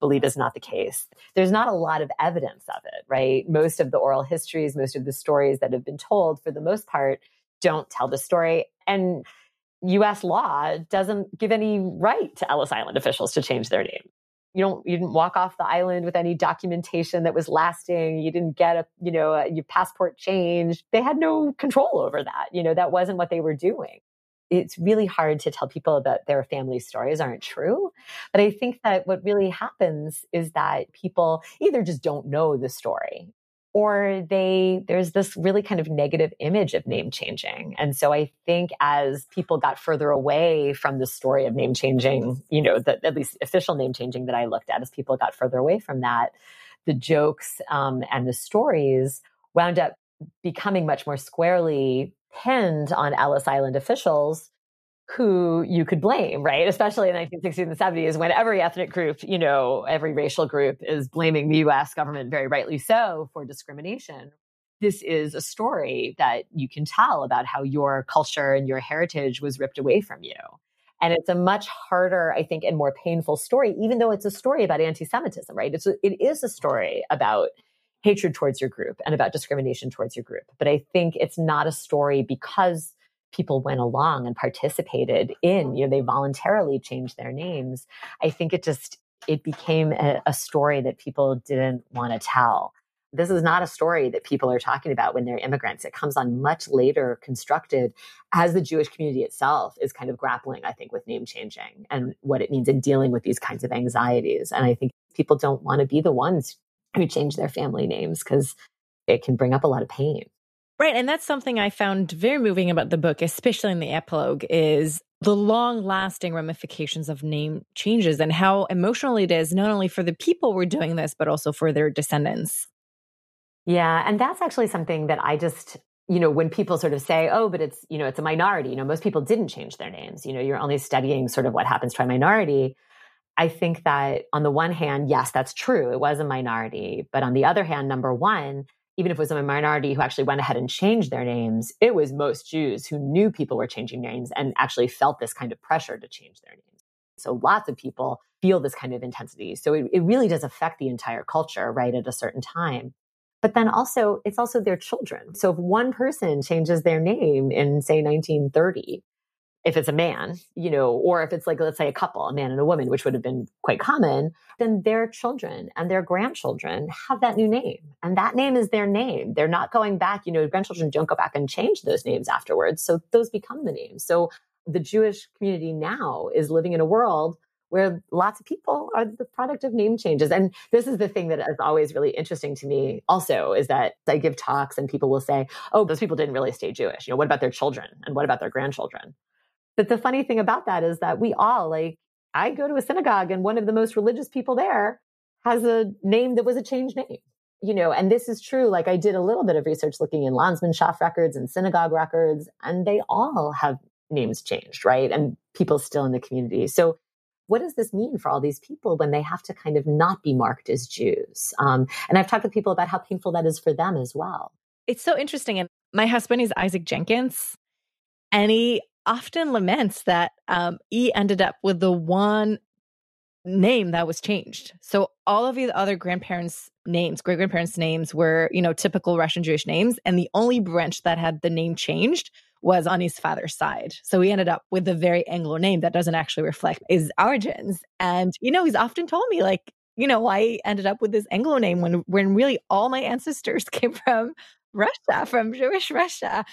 believe is not the case. There's not a lot of evidence of it, right? Most of the oral histories, most of the stories that have been told, for the most part, don't tell the story. And US law doesn't give any right to Ellis Island officials to change their name you don't you didn't walk off the island with any documentation that was lasting you didn't get a you know a, your passport changed they had no control over that you know that wasn't what they were doing it's really hard to tell people that their family stories aren't true. But i think that what really happens is that people either just don't know the story or they there's this really kind of negative image of name changing. And so i think as people got further away from the story of name changing you know the at least official name changing that i looked at as people got further away from that the jokes um, and the stories wound up becoming much more squarely pinned on ellis island officials who you could blame, right? Especially in the 1960s and 70s when every ethnic group, you know, every racial group is blaming the US government, very rightly so, for discrimination. This is a story that you can tell about how your culture and your heritage was ripped away from you. And it's a much harder, I think, and more painful story, even though it's a story about anti Semitism, right? It's a, it is a story about hatred towards your group and about discrimination towards your group. But I think it's not a story because people went along and participated in you know they voluntarily changed their names. I think it just it became a, a story that people didn't want to tell. This is not a story that people are talking about when they're immigrants. It comes on much later constructed as the jewish community itself is kind of grappling i think with name changing and what it means in dealing with these kinds of anxieties. And i think people don't want to be the ones who change their family names because it can bring up a lot of pain Right. And that's something I found very moving about the book, especially in the epilogue, is the long lasting ramifications of name changes and how emotional it is, not only for the people who are doing this, but also for their descendants. Yeah. And that's actually something that I just, you know, when people sort of say, oh, but it's, you know, it's a minority, you know, most people didn't change their names. You know, you're only studying sort of what happens to a minority. I think that on the one hand, yes, that's true. It was a minority. But on the other hand, number one, even if it was a minority who actually went ahead and changed their names, it was most Jews who knew people were changing names and actually felt this kind of pressure to change their names. So lots of people feel this kind of intensity. So it, it really does affect the entire culture, right, at a certain time. But then also, it's also their children. So if one person changes their name in, say, 1930, if it's a man, you know, or if it's like, let's say a couple, a man and a woman, which would have been quite common, then their children and their grandchildren have that new name. And that name is their name. They're not going back, you know, grandchildren don't go back and change those names afterwards. So those become the names. So the Jewish community now is living in a world where lots of people are the product of name changes. And this is the thing that is always really interesting to me also is that I give talks and people will say, oh, those people didn't really stay Jewish. You know, what about their children? And what about their grandchildren? But the funny thing about that is that we all, like, I go to a synagogue and one of the most religious people there has a name that was a changed name. You know, and this is true. Like I did a little bit of research looking in Landsmannschaft records and synagogue records, and they all have names changed, right? And people still in the community. So what does this mean for all these people when they have to kind of not be marked as Jews? Um, and I've talked to people about how painful that is for them as well. It's so interesting. And my husband is Isaac Jenkins, and he often laments that um, he ended up with the one name that was changed. So all of his other grandparents' names, great grandparents' names were, you know, typical Russian Jewish names. And the only branch that had the name changed was on his father's side. So he ended up with a very Anglo name that doesn't actually reflect his origins. And, you know, he's often told me, like, you know, I ended up with this Anglo name when when really all my ancestors came from Russia, from Jewish Russia.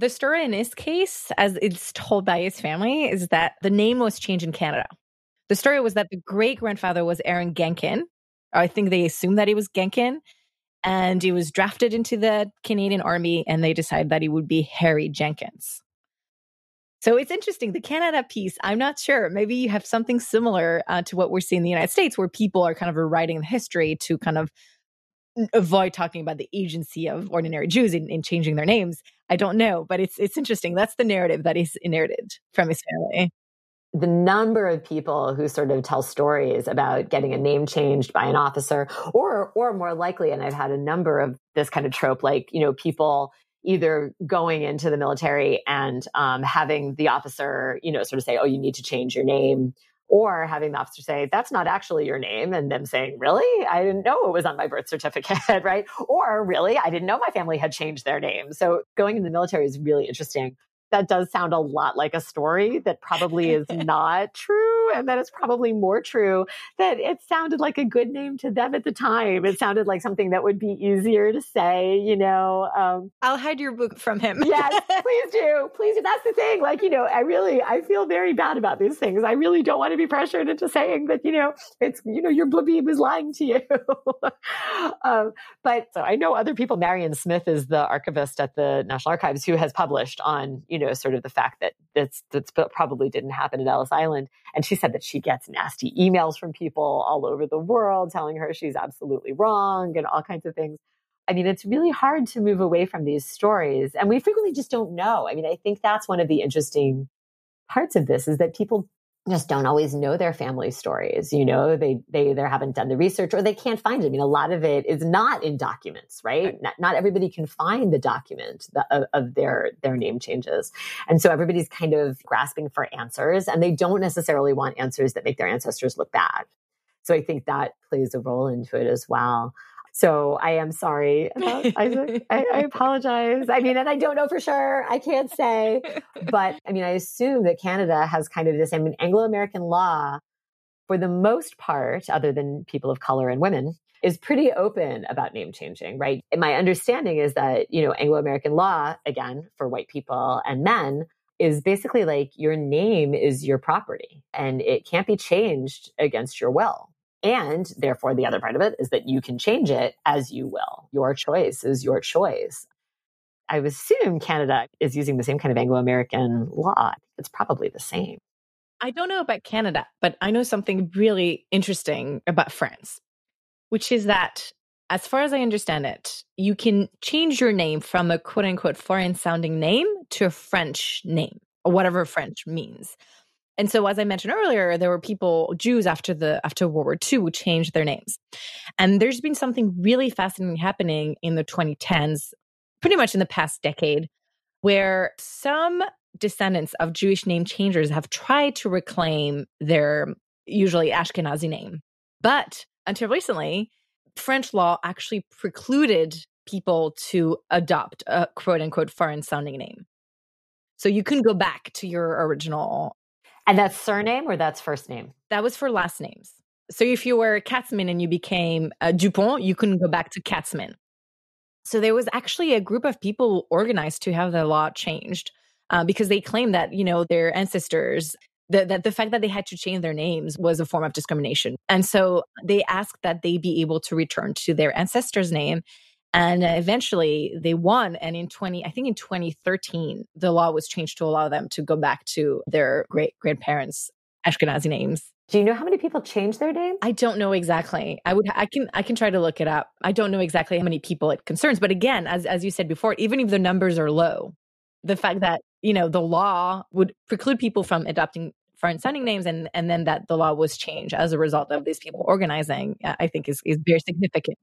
The story in this case, as it's told by his family, is that the name was changed in Canada. The story was that the great grandfather was Aaron Genkin. I think they assumed that he was Genkin. and he was drafted into the Canadian Army, and they decided that he would be Harry Jenkins. So it's interesting. The Canada piece, I'm not sure. Maybe you have something similar uh, to what we're seeing in the United States, where people are kind of rewriting the history to kind of avoid talking about the agency of ordinary Jews in, in changing their names. I don't know, but it's it's interesting. That's the narrative that is inherited from his family the number of people who sort of tell stories about getting a name changed by an officer or or more likely and i've had a number of this kind of trope like you know people either going into the military and um, having the officer you know sort of say oh you need to change your name or having the officer say that's not actually your name and them saying really? I didn't know it was on my birth certificate right? Or really? I didn't know my family had changed their name. So going in the military is really interesting. That does sound a lot like a story that probably is not true. And that it's probably more true that it sounded like a good name to them at the time. It sounded like something that would be easier to say, you know. Um, I'll hide your book from him. yes, please do. Please do. That's the thing. Like, you know, I really, I feel very bad about these things. I really don't want to be pressured into saying that, you know, it's, you know, your bubbe was lying to you. um, but so I know other people, Marian Smith is the archivist at the National Archives who has published on, you know, sort of the fact that that's that's probably didn't happen at Ellis Island. And she said that she gets nasty emails from people all over the world telling her she's absolutely wrong and all kinds of things. I mean, it's really hard to move away from these stories, and we frequently just don't know. I mean, I think that's one of the interesting parts of this is that people just don't always know their family stories you know they they either haven't done the research or they can't find it. I mean a lot of it is not in documents right, right. Not, not, everybody can find the document of, of their their name changes. And so everybody's kind of grasping for answers and they don't necessarily want answers that make their ancestors look bad. So i think that plays a role into it as well so I am sorry about Isaac. I, I, apologize. I mean, and I don't know for sure. I can't say. But I mean, I assume that Canada has kind of this, I mean, Anglo American law, for the most part, other than people of color and women, is pretty open about name changing, right? And my understanding is that, you know, Anglo American law, again, for white people and men, is basically like your name is your property and it can't be changed against your will. And therefore, the other part of it is that you can change it as you will. Your choice is your choice. I assume Canada is using the same kind of Anglo American law. It's probably the same. I don't know about Canada, but I know something really interesting about France, which is that, as far as I understand it, you can change your name from a quote unquote foreign sounding name to a French name, or whatever French means. And so, as I mentioned earlier, there were people, Jews after the after World War II, who changed their names. And there's been something really fascinating happening in the 2010s, pretty much in the past decade, where some descendants of Jewish name changers have tried to reclaim their usually Ashkenazi name. But until recently, French law actually precluded people to adopt a quote unquote foreign sounding name. So you couldn't go back to your original and that's surname or that's first name? That was for last names. So if you were Katzman and you became uh, Dupont, you couldn't go back to Katzman. So there was actually a group of people organized to have the law changed uh, because they claimed that you know their ancestors that the, the fact that they had to change their names was a form of discrimination, and so they asked that they be able to return to their ancestor's name and eventually they won. And in 20, I think in 2013, the law was changed to allow them to go back to their great grandparents' Ashkenazi names. Do you know how many people changed their name? I don't know exactly. I would I can I can try to look it up. I don't know exactly how many people it concerns, but again, as as you said before, even if the numbers are low, the fact that, you know, the law would preclude people from adopting foreign sounding names and and then that the law was changed as a result of these people organizing, I think is is very significant.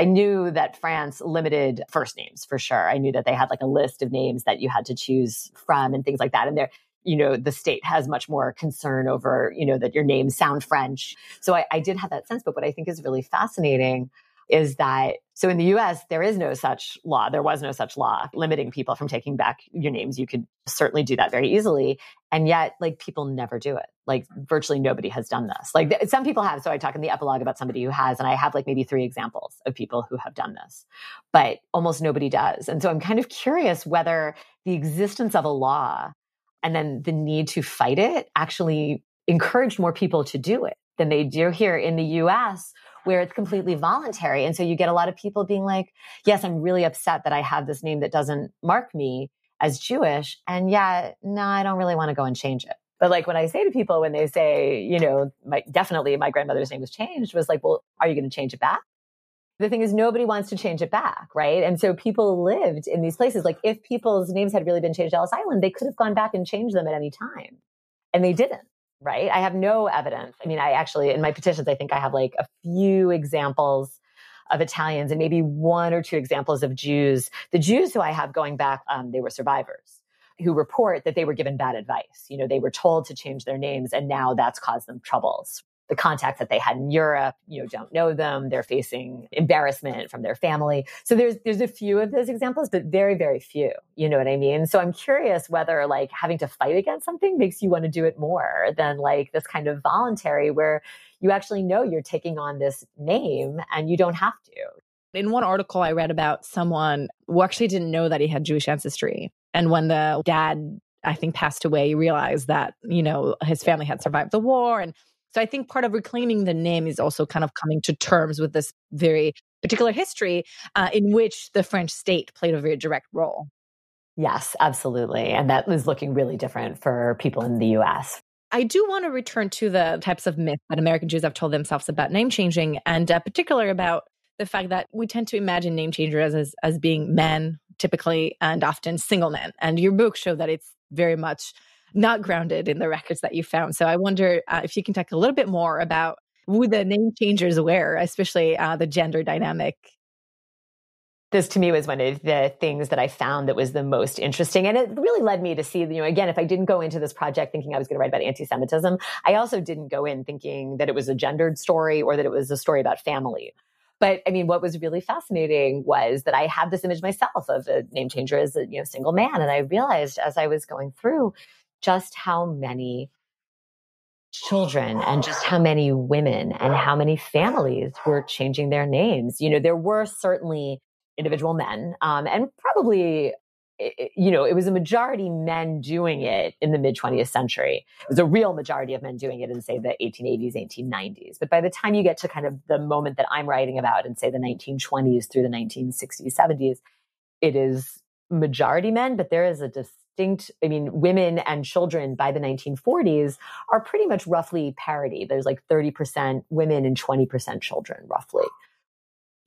I knew that France limited first names for sure. I knew that they had like a list of names that you had to choose from and things like that. And there, you know, the state has much more concern over, you know, that your names sound French. So I, I did have that sense. But what I think is really fascinating is that so in the US, there is no such law. There was no such law limiting people from taking back your names. You could certainly do that very easily. And yet, like, people never do it. Like, virtually nobody has done this. Like, some people have. So I talk in the epilogue about somebody who has, and I have like maybe three examples of people who have done this, but almost nobody does. And so I'm kind of curious whether the existence of a law and then the need to fight it actually encouraged more people to do it than they do here in the US where it's completely voluntary. And so you get a lot of people being like, yes, I'm really upset that I have this name that doesn't mark me as Jewish. And yeah, no, I don't really want to go and change it. But like when I say to people when they say, you know, my, definitely my grandmother's name was changed, was like, well, are you going to change it back? The thing is, nobody wants to change it back, right? And so people lived in these places. Like if people's names had really been changed to Ellis Island, they could have gone back and changed them at any time. And they didn't, right? I have no evidence. I mean, I actually, in my petitions, I think I have like a few examples of Italians and maybe one or two examples of Jews. The Jews who I have going back, um, they were survivors who report that they were given bad advice. You know, they were told to change their names and now that's caused them troubles. The contacts that they had in Europe, you know, don't know them. They're facing embarrassment from their family. So there's there's a few of those examples, but very, very few. You know what I mean? So I'm curious whether like having to fight against something makes you want to do it more than like this kind of voluntary where you actually know you're taking on this name and you don't have to. In one article I read about someone who actually didn't know that he had Jewish ancestry. And when the dad, I think, passed away, he realized that, you know, his family had survived the war. And so I think part of reclaiming the name is also kind of coming to terms with this very particular history uh, in which the French state played a very direct role. Yes, absolutely. And that is looking really different for people in the US. I do want to return to the types of myths that American Jews have told themselves about name changing, and uh, particularly about the fact that we tend to imagine name changers as, as being men, typically, and often single men. And your book showed that it's very much not grounded in the records that you found. So I wonder uh, if you can talk a little bit more about who the name changers were, especially uh, the gender dynamic this to me was one of the things that I found that was the most interesting. And it really led me to see, you know, again, if I didn't go into this project thinking I was going to write about anti Semitism, I also didn't go in thinking that it was a gendered story or that it was a story about family. But I mean, what was really fascinating was that I had this image myself of a name changer as a you know single man, and I realized as I was going through just how many children and just how many women and how many families were changing their names. You know, there were certainly individual men, um, and probably you know, it was a majority men doing it in the mid 20th century. It was a real majority of men doing it in, say, the 1880s, 1890s. But by the time you get to kind of the moment that I'm writing about in, say, the 1920s through the 1960s, 70s, it is majority men, but there is a distinct, I mean, women and children by the 1940s are pretty much roughly parity. There's like 30% women and 20% children, roughly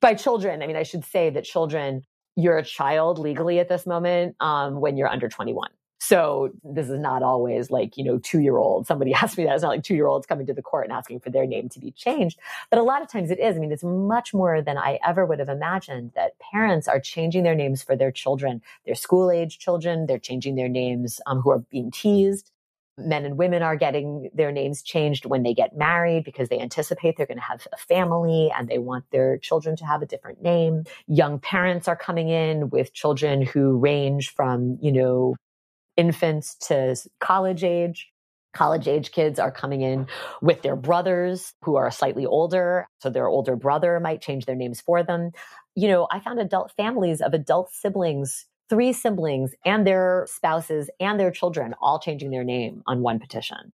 by children, I mean, I should say that children, you're a child legally at this moment um, when you're under 21. So this is not always like, you know, two year old. Somebody asked me that. It's not like two year olds coming to the court and asking for their name to be changed. But a lot of times it is. I mean, it's much more than I ever would have imagined that parents are changing their names for their children, their school age children. They're changing their names um, who are being teased men and women are getting their names changed when they get married because they anticipate they're going to have a family and they want their children to have a different name. Young parents are coming in with children who range from, you know, infants to college age. College age kids are coming in with their brothers who are slightly older. So their older brother might change their names for them. You know, I found adult families of adult siblings three siblings and their spouses and their children all changing their name on one petition.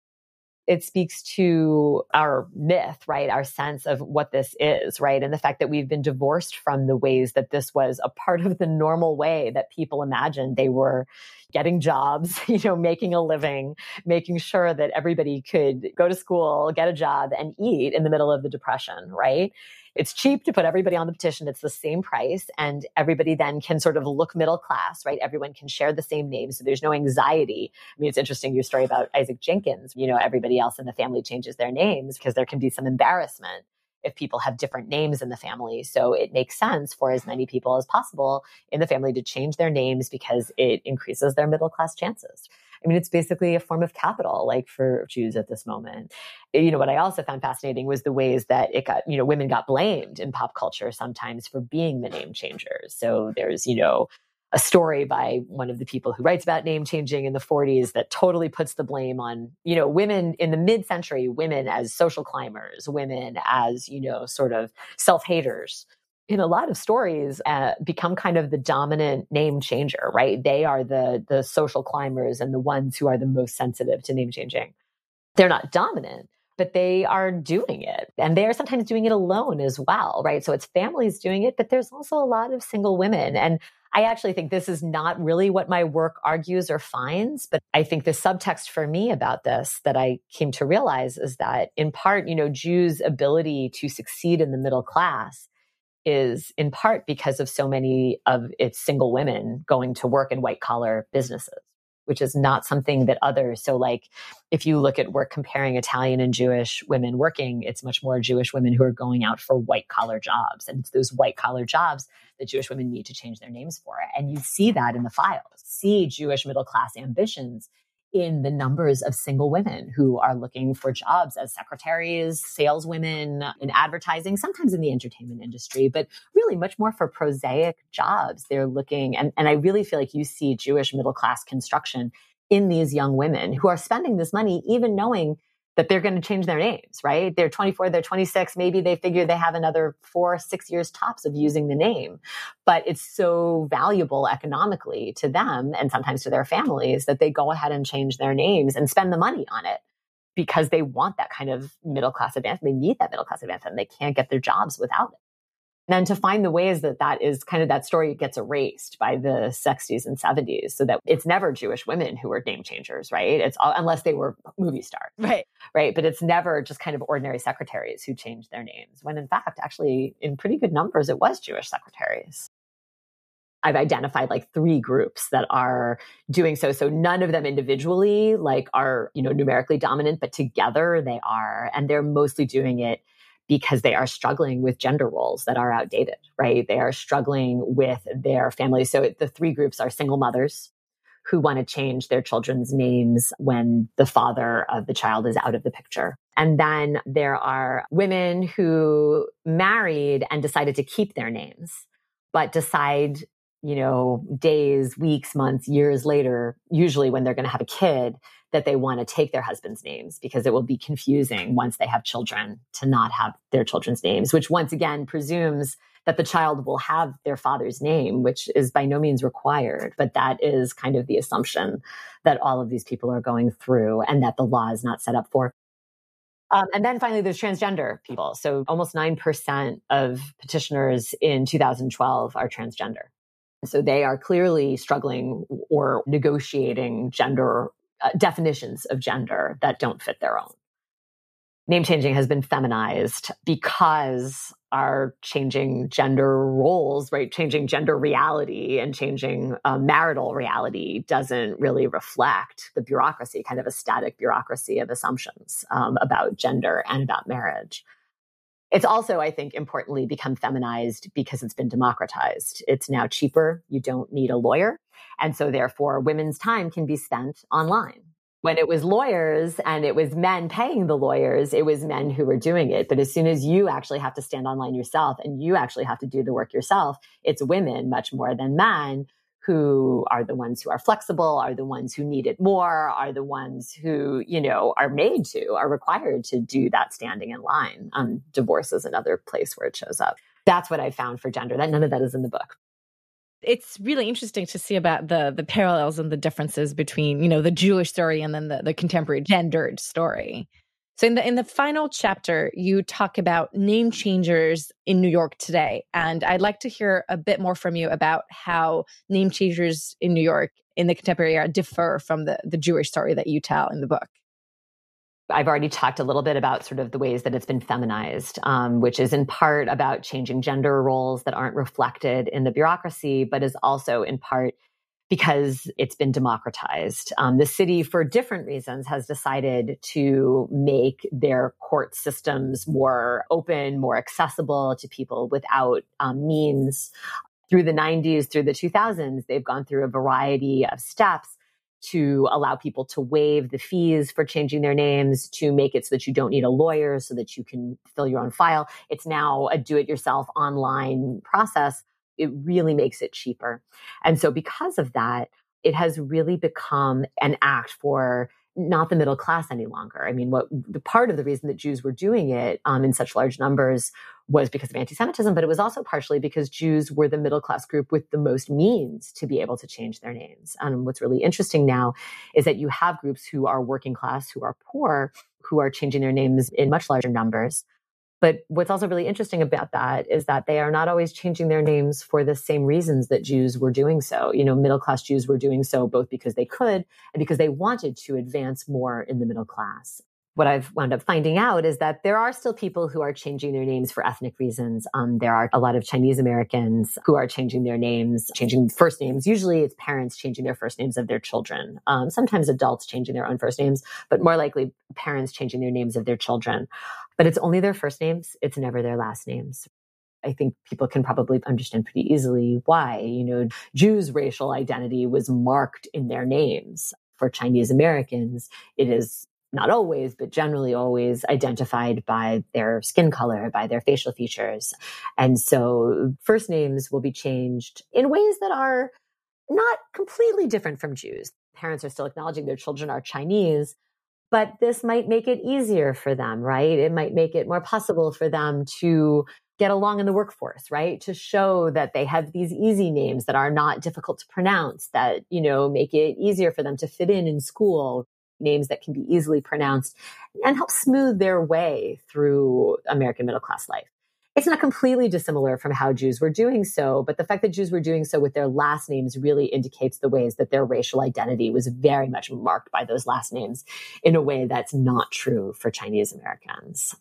It speaks to our myth, right? Our sense of what this is, right? And the fact that we've been divorced from the ways that this was a part of the normal way that people imagined they were getting jobs, you know, making a living, making sure that everybody could go to school, get a job and eat in the middle of the depression, right? It's cheap to put everybody on the petition. It's the same price. And everybody then can sort of look middle class, right? Everyone can share the same name. So there's no anxiety. I mean, it's interesting your story about Isaac Jenkins. You know, everybody else in the family changes their names because there can be some embarrassment if people have different names in the family. So it makes sense for as many people as possible in the family to change their names because it increases their middle class chances. I mean, it's basically a form of capital, like for Jews at this moment. You know, what I also found fascinating was the ways that it got, you know, women got blamed in pop culture sometimes for being the name changers. So there's, you know, a story by one of the people who writes about name changing in the 40s that totally puts the blame on, you know, women in the mid century, women as social climbers, women as, you know, sort of self haters in a lot of stories uh, become kind of the dominant name changer right they are the the social climbers and the ones who are the most sensitive to name changing they're not dominant but they are doing it and they are sometimes doing it alone as well, right? So it's families doing it, but there's also a lot of single women. And I actually think this is not really what my work argues or finds, but I think the subtext for me about this that I came to realize is that in part, you know, Jews' ability to succeed in the middle class is in part because of so many of its single women going to work in white collar businesses which is not something that others. So, like, if you look at work comparing Italian and Jewish women working, it's much more Jewish women who are going out for white collar jobs. And it's those white collar jobs that Jewish women need to change their names for. It. And you see that in the files, see Jewish middle class ambitions in the numbers of single women who are looking for jobs as secretaries, saleswomen in advertising, sometimes in the entertainment industry, but really much more for prosaic jobs. They're looking, and, and I really feel like you see Jewish middle class construction in these young women who are spending this money, even knowing that they're going to change their names, right? They're 24, they're 26. Maybe they figure they have another four, six years tops of using the name. But it's so valuable economically to them and sometimes to their families that they go ahead and change their names and spend the money on it because they want that kind of middle class advancement. They need that middle class advancement. They can't get their jobs without it and to find the ways that that is kind of that story gets erased by the 60s and 70s so that it's never jewish women who are name changers right it's all, unless they were movie stars right right but it's never just kind of ordinary secretaries who changed their names when in fact actually in pretty good numbers it was jewish secretaries I've identified like three groups that are doing so. So none of them individually like are, you know, numerically dominant, but together they are. And they're mostly doing it because they are struggling with gender roles that are outdated, right? They are struggling with their families. So the three groups are single mothers who want to change their children's names when the father of the child is out of the picture. And then there are women who married and decided to keep their names, but decide, you know, days, weeks, months, years later, usually when they're going to have a kid, that they want to take their husband's names because it will be confusing once they have children to not have their children's names, which once again presumes that the child will have their father's name, which is by no means required. But that is kind of the assumption that all of these people are going through and that the law is not set up for. Um, and then finally, there's transgender people. So almost 9% of petitioners in 2012 are transgender. So they are clearly struggling or negotiating gender uh, definitions of gender that don't fit their own. Name changing has been feminized because our changing gender roles, right? Changing gender reality and changing uh, marital reality doesn't really reflect the bureaucracy, kind of a static bureaucracy of assumptions um, about gender and about marriage. It's also, I think, importantly become feminized because it's been democratized. It's now cheaper. You don't need a lawyer. And so therefore women's time can be spent online. When it was lawyers and it was men paying the lawyers, it was men who were doing it. But as soon as you actually have to stand online yourself and you actually have to do the work yourself, it's women much more than men who are the ones who are flexible, are the ones who need it more, are the ones who, you know, are made to, are required to do that standing in line. Um, divorce is another place where it shows up. That's what I found for gender. That none of that is in the book. It's really interesting to see about the the parallels and the differences between, you know, the Jewish story and then the, the contemporary gendered story. So in the in the final chapter, you talk about name changers in New York today, and I'd like to hear a bit more from you about how name changers in New York in the contemporary era differ from the the Jewish story that you tell in the book. I've already talked a little bit about sort of the ways that it's been feminized, um, which is in part about changing gender roles that aren't reflected in the bureaucracy, but is also in part because it's been democratized. Um, the city, for different reasons, has decided to make their court systems more open, more accessible to people without um, means. Through the 90s, through the 2000s, they've gone through a variety of steps to allow people to waive the fees for changing their names, to make it so that you don't need a lawyer, so that you can fill your own file. It's now a do it yourself online process it really makes it cheaper. And so because of that, it has really become an act for not the middle class any longer. I mean, what the part of the reason that Jews were doing it um, in such large numbers was because of anti-Semitism, but it was also partially because Jews were the middle class group with the most means to be able to change their names. And what's really interesting now is that you have groups who are working class, who are poor, who are changing their names in much larger numbers. But what's also really interesting about that is that they are not always changing their names for the same reasons that Jews were doing so. You know, middle class Jews were doing so both because they could and because they wanted to advance more in the middle class what I've wound up finding out is that there are still people who are changing their names for ethnic reasons. Um, there are a lot of Chinese Americans who are changing their names, changing first names. Usually it's parents changing their first names of their children. Um, sometimes adults changing their own first names, but more likely parents changing their names of their children. But it's only their first names. It's never their last names. I think people can probably understand pretty easily why. You know, Jews' racial identity was marked in their names. For Chinese Americans, it is not always, but generally always identified by their skin color, by their facial features. And so first names will be changed in ways that are not completely different from Jews. Parents are still acknowledging their children are Chinese, but this might make it easier for them, right? It might make it more possible for them to get along in the workforce, right? To show that they have these easy names that are not difficult to pronounce, that, you know, make it easier for them to fit in in school names that can be easily pronounced and help smooth their way through American middle class life. It's not completely dissimilar from how Jews were doing so, but the fact that Jews were doing so with their last names really indicates the ways that their racial identity was very much marked by those last names in a way that's not true for Chinese Americans.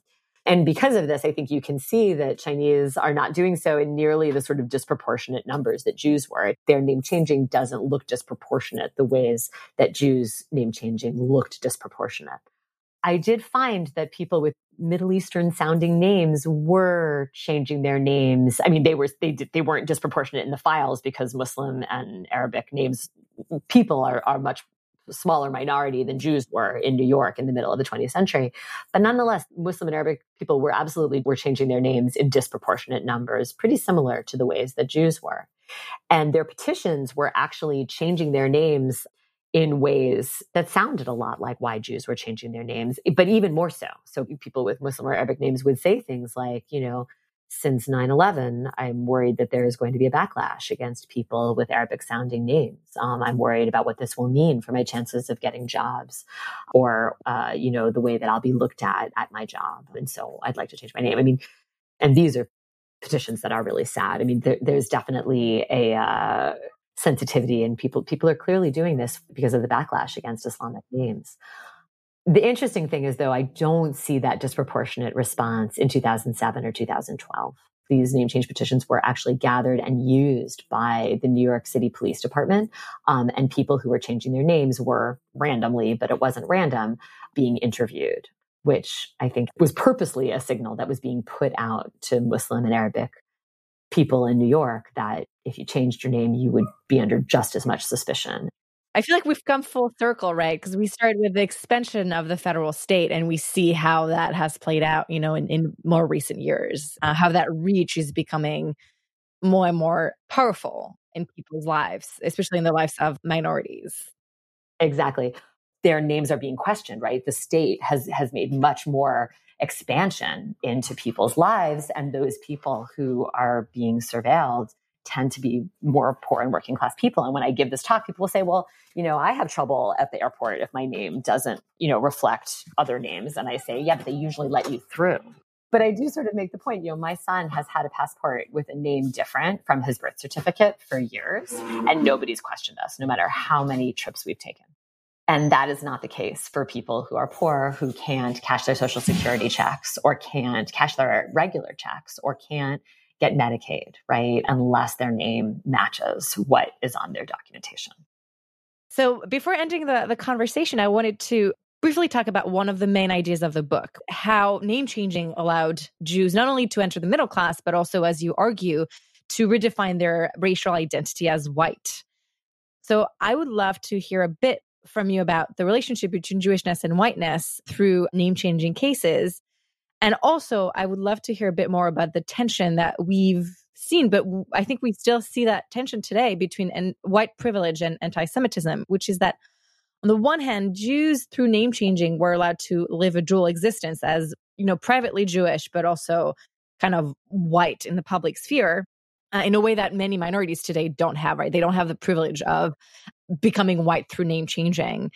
And because of this, I think you can see that Chinese are not doing so in nearly the sort of disproportionate numbers that Jews were. Their name changing doesn't look disproportionate the ways that Jews' name changing looked disproportionate. I did find that people with Middle Eastern sounding names were changing their names. I mean, they were they they weren't disproportionate in the files because Muslim and Arabic names people are are much smaller minority than Jews were in New York in the middle of the 20th century. But nonetheless, Muslim and Arabic people were absolutely were changing their names in disproportionate numbers, pretty similar to the ways that Jews were. And their petitions were actually changing their names in ways that sounded a lot like why Jews were changing their names, but even more so. So people with Muslim or Arabic names would say things like, you know, since 9 11, I'm worried that there is going to be a backlash against people with Arabic sounding names. Um, I'm worried about what this will mean for my chances of getting jobs or, uh, you know, the way that I'll be looked at at my job. And so I'd like to change my name. I mean, and these are petitions that are really sad. I mean, there, there's definitely a, uh, sensitivity and people people are clearly doing this because of the backlash against islamic names the interesting thing is, though, I don't see that disproportionate response in 2007 or 2012. These name change petitions were actually gathered and used by the New York City Police Department. Um, and people who were changing their names were randomly, but it wasn't random, being interviewed, which I think was purposely a signal that was being put out to Muslim and Arabic people in New York that if you changed your name, you would be under just as much suspicion. I feel like we've come full circle, right? Because we started with the expansion of the federal state and we see how that has played out, you know, in, in more recent years, uh, how that reach is becoming more and more powerful in people's lives, especially in the lives of minorities. Exactly. Their names are being questioned, right? The state has has made much more expansion into people's lives and those people who are being surveilled tend to be more poor and working class people. And when I give this talk, people will say, well, you know, I have trouble at the airport if my name doesn't, you know, reflect other names. And I say, yeah, but they usually let you through. But I do sort of make the point, you know, my son has had a passport with a name different from his birth certificate for years, and nobody's questioned us, no matter how many trips we've taken. And that is not the case for people who are poor, who can't cash their social security checks or can't cash their regular checks or can't get Medicaid, right? Unless their name matches what is on their documentation. So before ending the, the conversation, I wanted to briefly talk about one of the main ideas of the book how name changing allowed Jews not only to enter the middle class, but also, as you argue, to redefine their racial identity as white. So I would love to hear a bit from you about the relationship between Jewishness and whiteness through name changing cases and also, I would love to hear a bit more about the tension that we've seen, but I think we still see that tension today between and white privilege and anti Semitism, which is that on the one hand, Jews through name changing were allowed to live a dual existence as, you know, privately Jewish, but also kind of white in the public sphere. Uh, in a way that many minorities today don't have, right? They don't have the privilege of becoming white through name changing.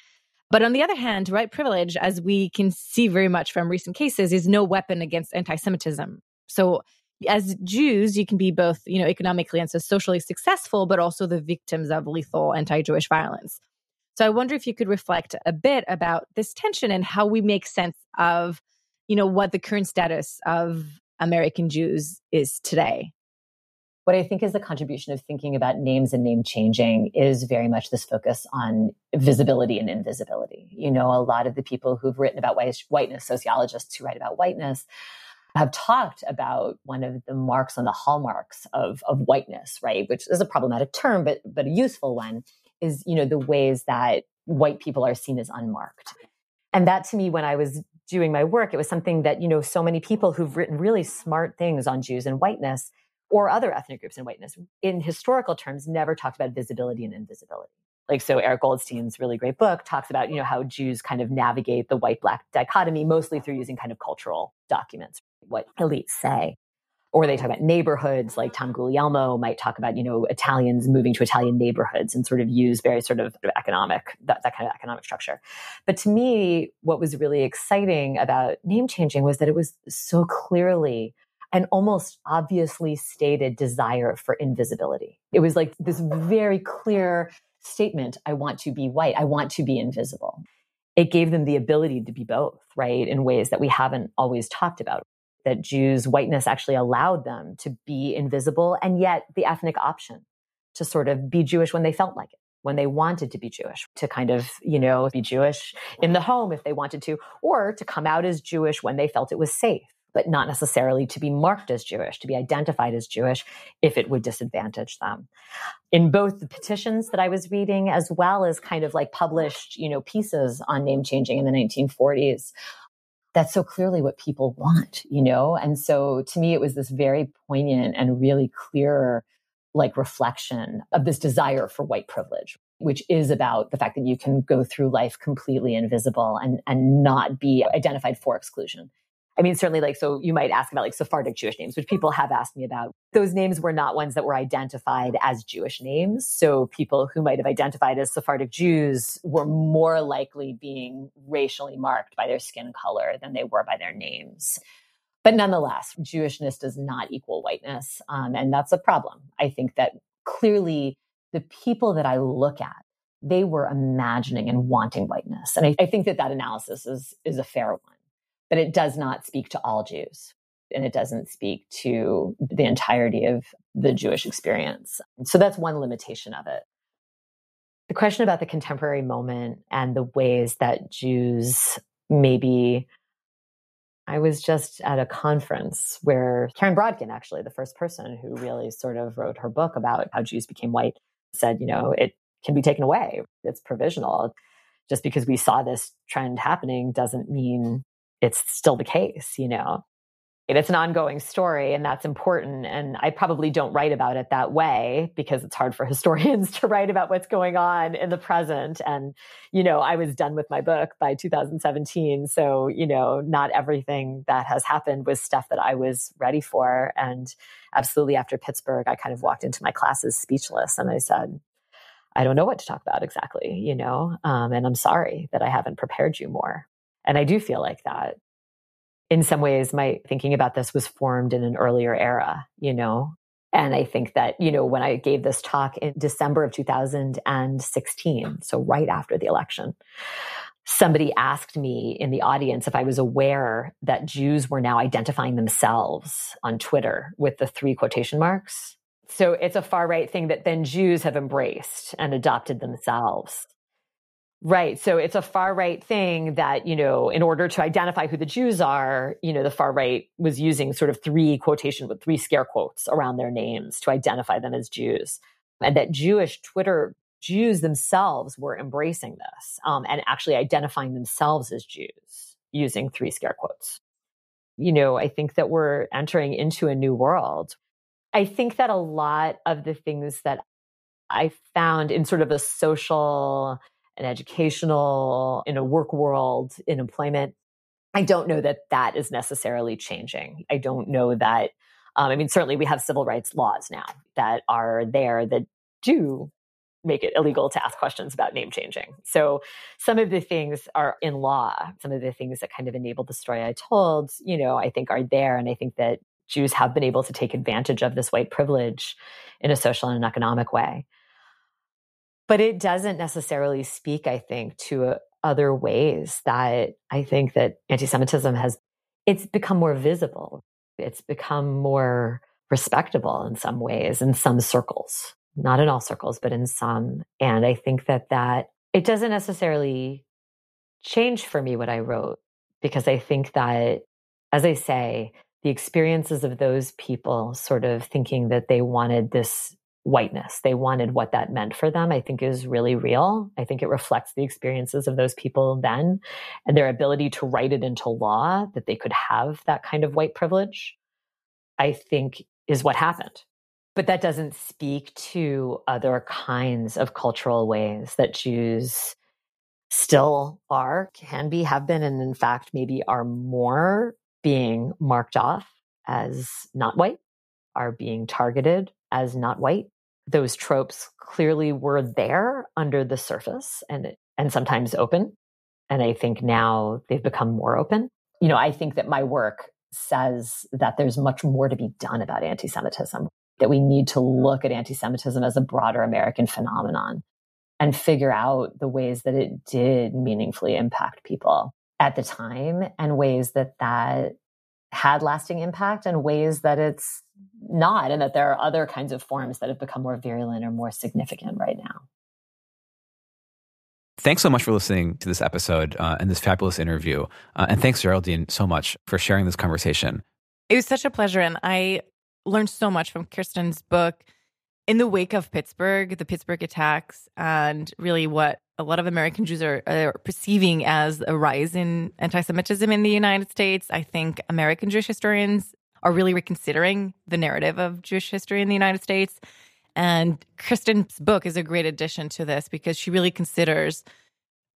But on the other hand, white privilege, as we can see very much from recent cases, is no weapon against anti Semitism. So as Jews, you can be both, you know, economically and so socially successful, but also the victims of lethal anti-Jewish violence. So I wonder if you could reflect a bit about this tension and how we make sense of, you know, what the current status of American Jews is today. What I think is the contribution of thinking about names and name changing is very much this focus on visibility and invisibility. You know, a lot of the people who've written about whiteness, sociologists who write about whiteness, have talked about one of the marks on the hallmarks of, of whiteness, right? Which is a problematic term, but but a useful one, is you know the ways that white people are seen as unmarked. And that to me, when I was doing my work, it was something that, you know, so many people who've written really smart things on Jews and whiteness or other ethnic groups in whiteness in historical terms never talked about visibility and invisibility. Like so Eric Goldstein's really great book talks about, you know, how Jews kind of navigate the white black dichotomy mostly through using kind of cultural documents what elites say. Or they talk about neighborhoods, like Tom Guglielmo might talk about, you know, Italians moving to Italian neighborhoods and sort of use very sort of economic, that, that kind of economic structure. But to me, what was really exciting about name changing was that it was so clearly an almost obviously stated desire for invisibility. It was like this very clear statement I want to be white, I want to be invisible. It gave them the ability to be both, right, in ways that we haven't always talked about that Jews' whiteness actually allowed them to be invisible and yet the ethnic option to sort of be Jewish when they felt like it, when they wanted to be Jewish, to kind of, you know, be Jewish in the home if they wanted to, or to come out as Jewish when they felt it was safe, but not necessarily to be marked as Jewish, to be identified as Jewish if it would disadvantage them. In both the petitions that I was reading, as well as kind of like published, you know, pieces on name changing in the 1940s, that's so clearly what people want, you know? And so to me, it was this very poignant and really clear, like reflection of this desire for white privilege, which is about the fact that you can go through life completely invisible and, and not be identified for exclusion. I mean, certainly like, so you might ask about like Sephardic Jewish names, which people have asked me about. Those names were not ones that were identified as Jewish names. So people who might have identified as Sephardic Jews were more likely being racially marked by their skin color than they were by their names. But nonetheless, Jewishness does not equal whiteness. Um, and that's a problem. I think that clearly the people that I look at, they were imagining and wanting whiteness. And I, I think that that analysis is, is a fair one but it does not speak to all Jews. And it doesn't speak to the entirety of the Jewish experience. So that's one limitation of it. The question about the contemporary moment and the ways that Jews maybe I was just at a conference where Karen Brodkin, actually, the first person who really sort of wrote her book about how Jews became white, said, you know, it can be taken away. It's provisional. Just because we saw this trend happening doesn't mean it's still the case, you know. And it's an ongoing story, and that's important. And I probably don't write about it that way because it's hard for historians to write about what's going on in the present. And, you know, I was done with my book by 2017. So, you know, not everything that has happened was stuff that I was ready for. And absolutely after Pittsburgh, I kind of walked into my classes speechless and I said, I don't know what to talk about exactly, you know, um, and I'm sorry that I haven't prepared you more. And I do feel like that. In some ways, my thinking about this was formed in an earlier era, you know? And I think that, you know, when I gave this talk in December of 2016, so right after the election, somebody asked me in the audience if I was aware that Jews were now identifying themselves on Twitter with the three quotation marks. So it's a far right thing that then Jews have embraced and adopted themselves. Right. So it's a far right thing that, you know, in order to identify who the Jews are, you know, the far right was using sort of three quotation with three scare quotes around their names to identify them as Jews. And that Jewish Twitter Jews themselves were embracing this um, and actually identifying themselves as Jews using three scare quotes. You know, I think that we're entering into a new world. I think that a lot of the things that I found in sort of a social an educational, in a work world, in employment. I don't know that that is necessarily changing. I don't know that. Um, I mean, certainly we have civil rights laws now that are there that do make it illegal to ask questions about name changing. So some of the things are in law. Some of the things that kind of enable the story I told, you know, I think are there. And I think that Jews have been able to take advantage of this white privilege in a social and an economic way. But it doesn't necessarily speak, I think, to uh, other ways that I think that anti-Semitism has it's become more visible. It's become more respectable in some ways in some circles not in all circles, but in some. And I think that that it doesn't necessarily change for me what I wrote because I think that, as I say, the experiences of those people sort of thinking that they wanted this whiteness, they wanted what that meant for them, I think is really real. I think it reflects the experiences of those people then and their ability to write it into law that they could have that kind of white privilege, I think is what happened but that doesn't speak to other kinds of cultural ways that Jews still are, can be, have been, and in fact, maybe are more being marked off as not white, are being targeted as not white. Those tropes clearly were there under the surface and, and sometimes open. And I think now they've become more open. You know, I think that my work says that there's much more to be done about anti Semitism that we need to look at anti Semitism as a broader American phenomenon and figure out the ways that it did meaningfully impact people at the time and ways that that had lasting impact and ways that it's not and that there are other kinds of forms that have become more virulent or more significant right now Thanks so much for listening to this episode uh, and this fabulous interview. Uh, and thanks, Geraldine, so much for sharing this conversation. It was such a pleasure. And I learned so much from Kirsten's book in the wake of Pittsburgh, the Pittsburgh attacks, and really what a lot of American Jews are, are, perceiving as a rise in anti Semitism in the United States. I think American Jewish historians are really reconsidering the narrative of Jewish history in the United States. And Kirsten's book is a great addition to this because she really considers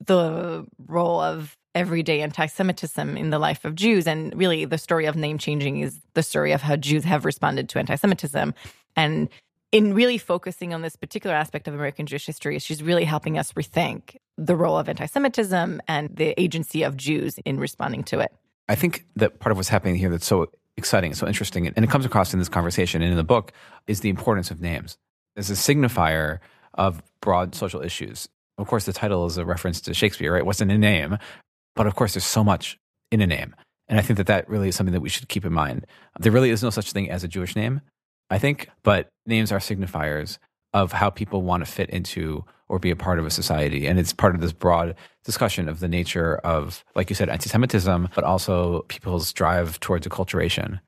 the role of everyday anti Semitism in the life of Jews. And really, the story of name changing is the story of how Jews have responded to anti Semitism. And in really focusing on this particular aspect of American Jewish history, she's really helping us rethink the role of anti Semitism and the agency of Jews in responding to it. I think that part of what's happening here that's so exciting, so interesting, and it comes across in this conversation and in the book is the importance of names as a signifier of broad social issues. Of course, the title is a reference to Shakespeare, right? What's in a name? But of course, there's so much in a name. And I think that that really is something that we should keep in mind. There really is no such thing as a Jewish name, I think, but names are signifiers of how people want to fit into or be a part of a society. And it's part of this broad discussion of the nature of, like you said, anti Semitism, but also people's drive towards acculturation,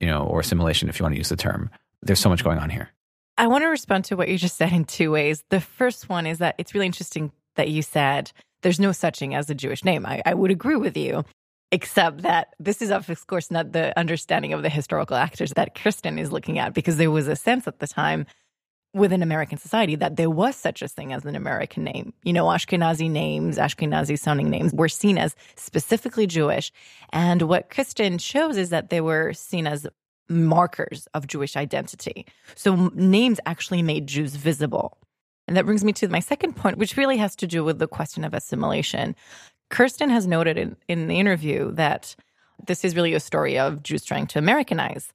you know, or assimilation, if you want to use the term. There's so much going on here. I want to respond to what you just said in two ways. The first one is that it's really interesting that you said there's no such thing as a Jewish name. I, I would agree with you, except that this is, of course, not the understanding of the historical actors that Kirsten is looking at, because there was a sense at the time within American society that there was such a thing as an American name. You know, Ashkenazi names, Ashkenazi sounding names were seen as specifically Jewish. And what Kirsten shows is that they were seen as markers of Jewish identity. So names actually made Jews visible. And that brings me to my second point, which really has to do with the question of assimilation. Kirsten has noted in, in the interview that this is really a story of Jews trying to Americanize.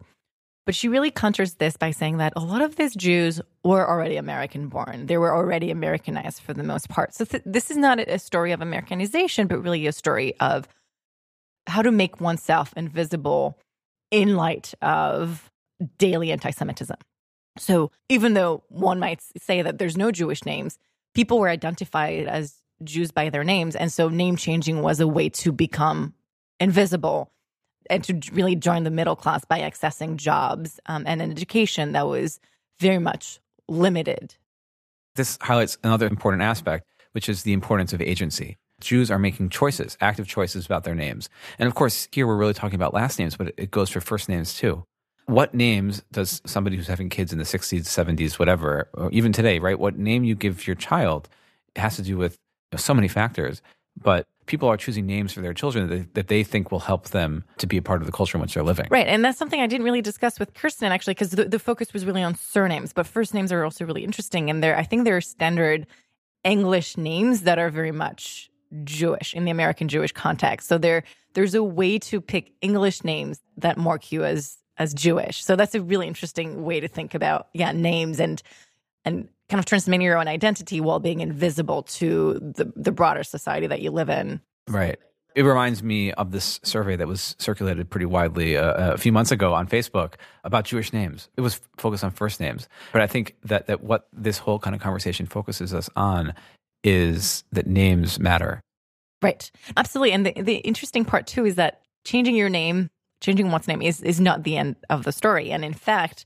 But she really counters this by saying that a lot of these Jews were already American born. They were already Americanized for the most part. So th- this is not a story of Americanization, but really a story of how to make oneself invisible in light of daily anti Semitism. So even though one might say that there's no Jewish names, people were identified as Jews by their names. And so name changing was a way to become invisible and to really join the middle class by accessing jobs um, and an education that was very much limited. This highlights another important aspect, which is the importance of agency. Jews are making choices, active choices about their names. And of course, here we're really talking about last names, but it goes for first names too what names does somebody who's having kids in the 60s, 70s, whatever, or even today, right? What name you give your child has to do with so many factors. but people are choosing names for their children that they, that they think will help them to be a part of the culture in which they're living. Right. And that's something I didn't really discuss with Kirsten, actually, because the, the focus was really on surnames, but first names are also really interesting. And they're, I think they're standard English names that are very much Jewish in the American Jewish context. So there, there's a way to pick English names that mark you as as Jewish. So that's a really interesting way to think about yeah names and and kind of transmitting your own identity while being invisible to the, the broader society that you live in. Right. It reminds me of this survey that was circulated pretty widely uh, a few months ago on Facebook about Jewish names. It was focused on first names, but I think that that what this whole kind of conversation focuses us on is that names matter. Right. Absolutely. And the, the interesting part too is that changing your name, changing one's name is is not the end of the story. And in fact,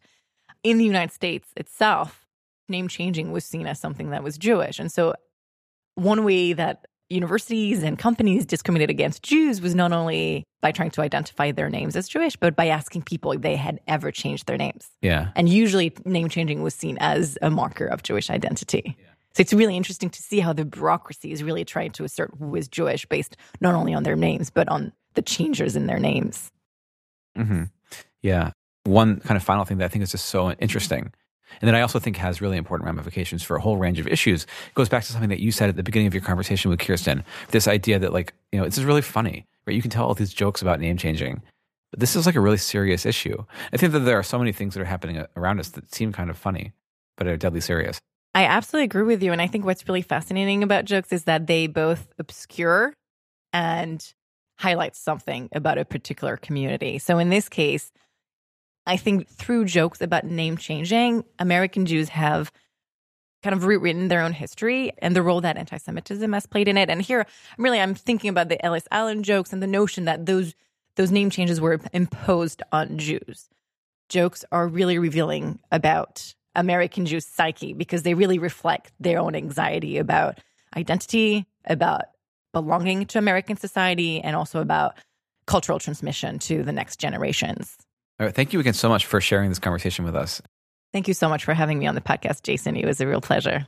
in the United States itself, name changing was seen as something that was Jewish. And so, one way that universities and companies discriminated against Jews was not only by trying to identify their names as Jewish, but by asking people if they had ever changed their names. Yeah. And usually, name changing was seen as a marker of Jewish identity. Yeah. So it's really interesting to see how the bureaucracy is really trying to assert who is Jewish based not only on their names, but on the changes in their names. Mm-hmm. Yeah. One kind of final thing that I think is just so interesting and that I also think has really important ramifications for a whole range of issues. It goes back to something that you said at the beginning of your conversation with Kirsten. This idea that like, you know, this is really funny, right? You can tell all these jokes about name changing, but this is like a really serious issue. I think that there are so many things that are happening around us that seem kind of funny, but are deadly serious. I absolutely agree with you. And I think what's really fascinating about jokes is that they both obscure and highlight something about a particular community. So in this case, I think through jokes about name changing, American Jews have kind of rewritten their own history and the role that anti-Semitism has played in it. And here, really, I'm thinking about the Ellis Island jokes and the notion that those those name changes were imposed on Jews. Jokes are really revealing about American Jews' psyche because they really reflect their own anxiety about identity, about belonging to American society, and also about cultural transmission to the next generations. All right. Thank you again so much for sharing this conversation with us. Thank you so much for having me on the podcast, Jason. It was a real pleasure.